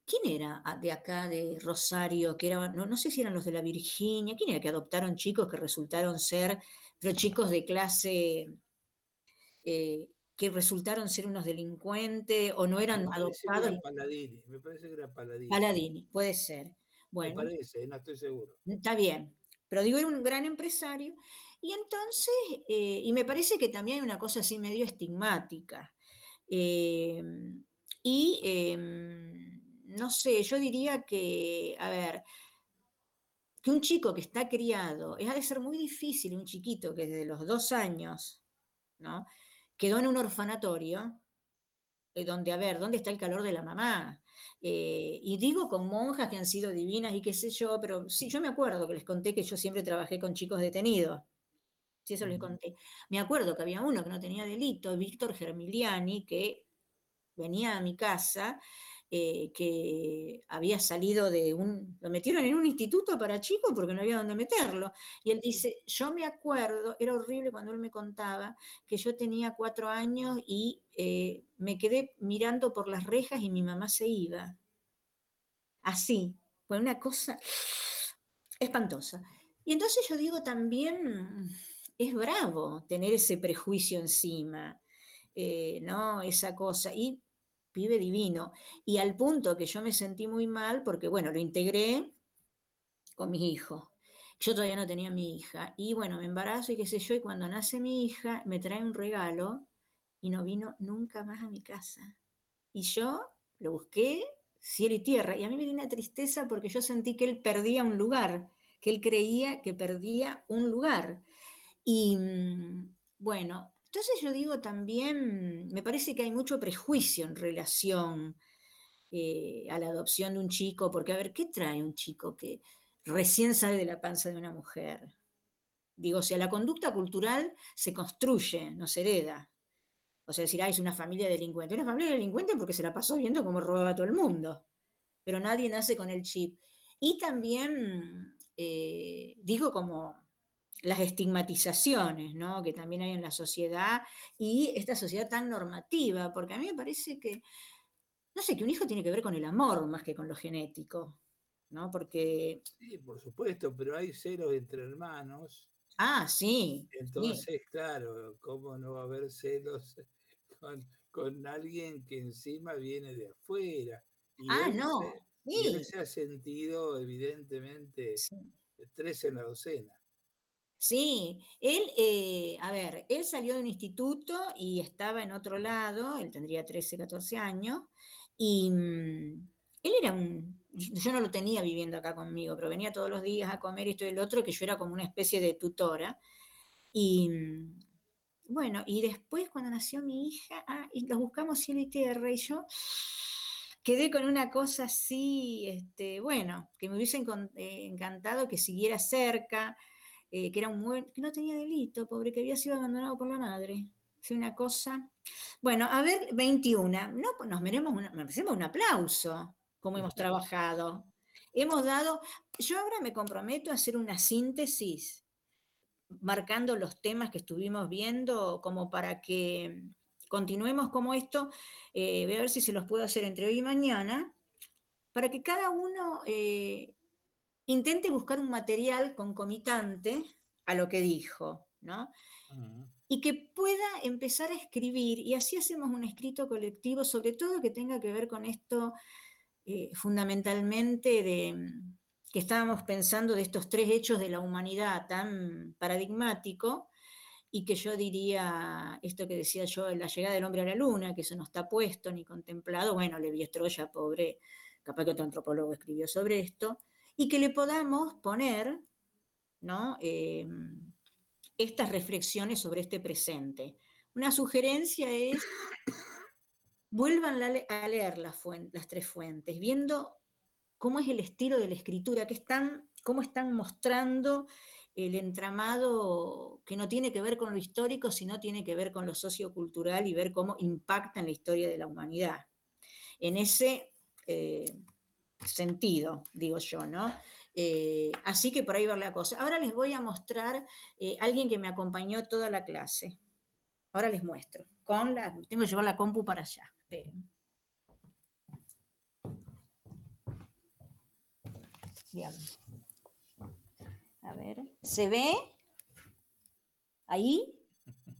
¿Quién era ah, de acá, de Rosario, que era, no, sé si eran los de la Virginia, quién era que adoptaron chicos que resultaron ser, pero chicos de clase, eh, que resultaron ser unos delincuentes o no eran adoptados? me parece que era Paladini. Paladini, puede ser. Bueno, me parece, no estoy seguro. Está bien, pero digo, era un gran empresario. Y entonces, eh, y me parece que también hay una cosa así medio estigmática. Eh, y em, no sé, yo diría que, a ver, que un chico que está criado, es ha de ser muy difícil un chiquito que desde los dos años, ¿no? Quedó en un orfanatorio, eh, donde, a ver, ¿dónde está el calor de la mamá? Eh, y digo con monjas que han sido divinas y qué sé yo, pero sí, yo me acuerdo que les conté que yo siempre trabajé con chicos detenidos. Sí, eso les conté. Me acuerdo que había uno que no tenía delito, Víctor Germiliani, que venía a mi casa eh, que había salido de un, lo metieron en un instituto para chicos porque no había dónde meterlo. Y él dice, yo me acuerdo, era horrible cuando él me contaba que yo tenía cuatro años y eh, me quedé mirando por las rejas y mi mamá se iba. Así, fue una cosa espantosa. Y entonces yo digo también, es bravo tener ese prejuicio encima, eh, ¿no? Esa cosa. Y pibe divino. Y al punto que yo me sentí muy mal porque, bueno, lo integré con mis hijos. Yo todavía no tenía mi hija. Y bueno, me embarazo y qué sé yo, y cuando nace mi hija, me trae un regalo y no vino nunca más a mi casa. Y yo lo busqué cielo y tierra. Y a mí me dio una tristeza porque yo sentí que él perdía un lugar, que él creía que perdía un lugar. Y mm, bueno, entonces yo digo también, me parece que hay mucho prejuicio en relación eh, a la adopción de un chico, porque a ver, ¿qué trae un chico que recién sale de la panza de una mujer? Digo, o sea, la conducta cultural se construye, no se hereda. O sea, decir, ah, es una familia delincuente. Una familia delincuente porque se la pasó viendo cómo robaba todo el mundo. Pero nadie nace con el chip. Y también, eh, digo como las estigmatizaciones ¿no? que también hay en la sociedad y esta sociedad tan normativa, porque a mí me parece que, no sé, que un hijo tiene que ver con el amor más que con lo genético, ¿no? Porque... Sí, por supuesto, pero hay celos entre hermanos. Ah, sí. Entonces, claro, ¿cómo no va a haber celos con, alguien que encima viene de afuera? ah, no. sí. se ha sentido, evidentemente, tres en la docena. Sí, él, eh, a ver, él salió de un instituto y estaba en otro lado, él tendría 13, 14 años, y mm, él era un, yo no lo tenía viviendo acá conmigo, pero venía todos los días a comer esto y el otro, que yo era como una especie de tutora. Y mm, bueno, y después cuando nació mi hija, ah, y los buscamos cielo y tierra, y yo quedé con una cosa así, este, bueno, que me hubiese eh, encantado que siguiera cerca, eh, que era un que no tenía delito, pobre, que había sido abandonado por la madre. Es una cosa. Bueno, a ver, 21. No, pues nos merecemos, un aplauso, como hemos trabajado. Hemos dado, yo ahora me comprometo a hacer una síntesis marcando los temas que estuvimos viendo como para que continuemos como esto. Eh, voy a ver si se los puedo hacer entre hoy y mañana, para que cada uno eh, intente buscar un material concomitante a lo que dijo, ¿no? Y que pueda empezar a escribir, y así hacemos un escrito colectivo, sobre todo que tenga que ver con esto eh, fundamentalmente de que estábamos pensando de estos tres hechos de la humanidad tan paradigmático, y que yo diría, esto que decía yo, la llegada del hombre a la luna, que eso no está puesto ni contemplado, bueno, Levi Estroya, pobre, capaz que otro antropólogo escribió sobre esto, y que le podamos poner ¿no? Em, estas reflexiones sobre este presente. Una sugerencia es, vuelvan a leer las, tres fuentes, viendo cómo es el estilo de la escritura, que están, cómo están mostrando el entramado que no tiene que ver con lo histórico, sino tiene que ver con lo sociocultural y ver cómo impacta en la historia de la humanidad. En ese eh, sentido, digo yo, ¿no? Eh, así que por ahí va la cosa. Ahora les voy a mostrar eh, alguien que me acompañó toda la clase. Ahora les muestro. Con la, tengo que llevar la compu para allá. Bien. A ver, ¿se ve? ¿Ahí?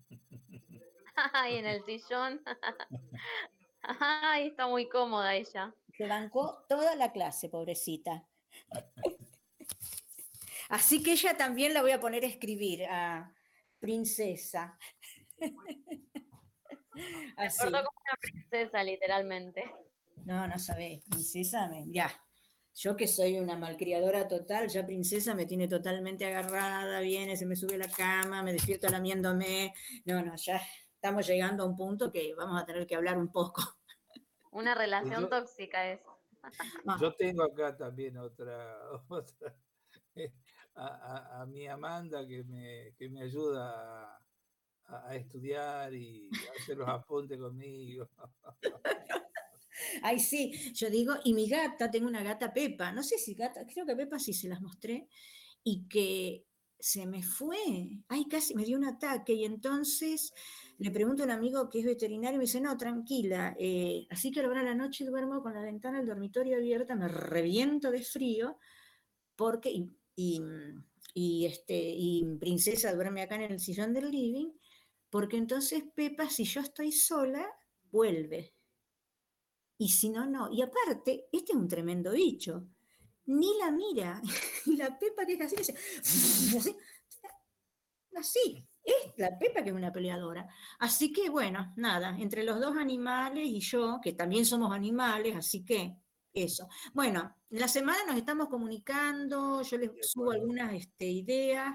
Ahí en el sillón. Ay, está muy cómoda ella. Se bancó toda la clase, pobrecita. Así que ella también la voy a poner a escribir a princesa. Así. como una princesa, literalmente. No, no sabés, princesa, ya. Yo que soy una malcriadora total, ya princesa me tiene totalmente agarrada, viene, se me sube a la cama, me despierto lamiéndome. No, no, ya estamos llegando a un punto que vamos a tener que hablar un poco. Una relación tóxica es. Yo tengo acá también otra, a, mi Amanda que me, que me ayuda a, a, estudiar y a hacer los apuntes conmigo. Ay, sí, yo digo, y mi gata, tengo una gata Pepa, no sé si gata, creo que Pepa sí se las mostré, y que se me fue, ay, casi me dio un ataque, y entonces le pregunto a un amigo que es veterinario y me dice, no, tranquila, eh, así que ahora la noche duermo con la ventana del dormitorio abierta, me reviento de frío, porque, y, y, este, y Princesa duerme acá en el sillón del living, porque entonces Pepa, si yo estoy sola, vuelve. Y si no, no. Y aparte, este es un tremendo bicho. Ni la mira. Y la Pepa que es así, así. Es la Pepa que es una peleadora. Así que bueno, nada, entre los dos animales y yo, que también somos animales, así que eso. Bueno, la semana nos estamos comunicando, yo les subo algunas este, ideas.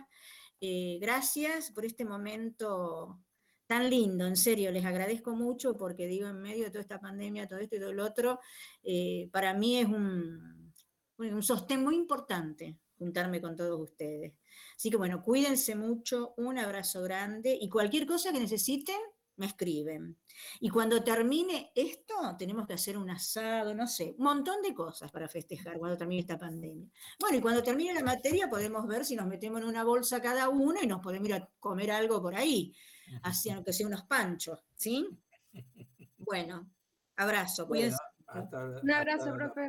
Eh, gracias por este momento tan lindo, en serio, les agradezco mucho porque digo, en medio de toda esta pandemia, todo esto y todo lo otro, eh, para mí es un, un sostén muy importante juntarme con todos ustedes. Así que bueno, cuídense mucho, un abrazo grande y cualquier cosa que necesiten, me escriben. Y cuando termine esto, tenemos que hacer un asado, no sé, un montón de cosas para festejar cuando termine esta pandemia. Bueno, y cuando termine la materia podemos ver si nos metemos en una bolsa cada uno y nos podemos ir a comer algo por ahí así aunque sea unos panchos, ¿sí? Bueno, abrazo, cuídense. Un abrazo, profe.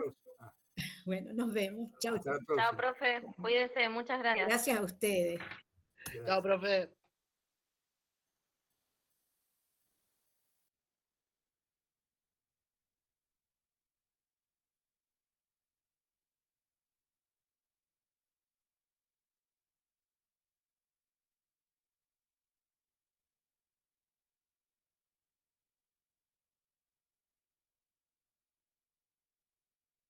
Bueno, nos vemos. Chao. Chao, profe. Cuídense, muchas gracias. Gracias a ustedes. Chao, profe.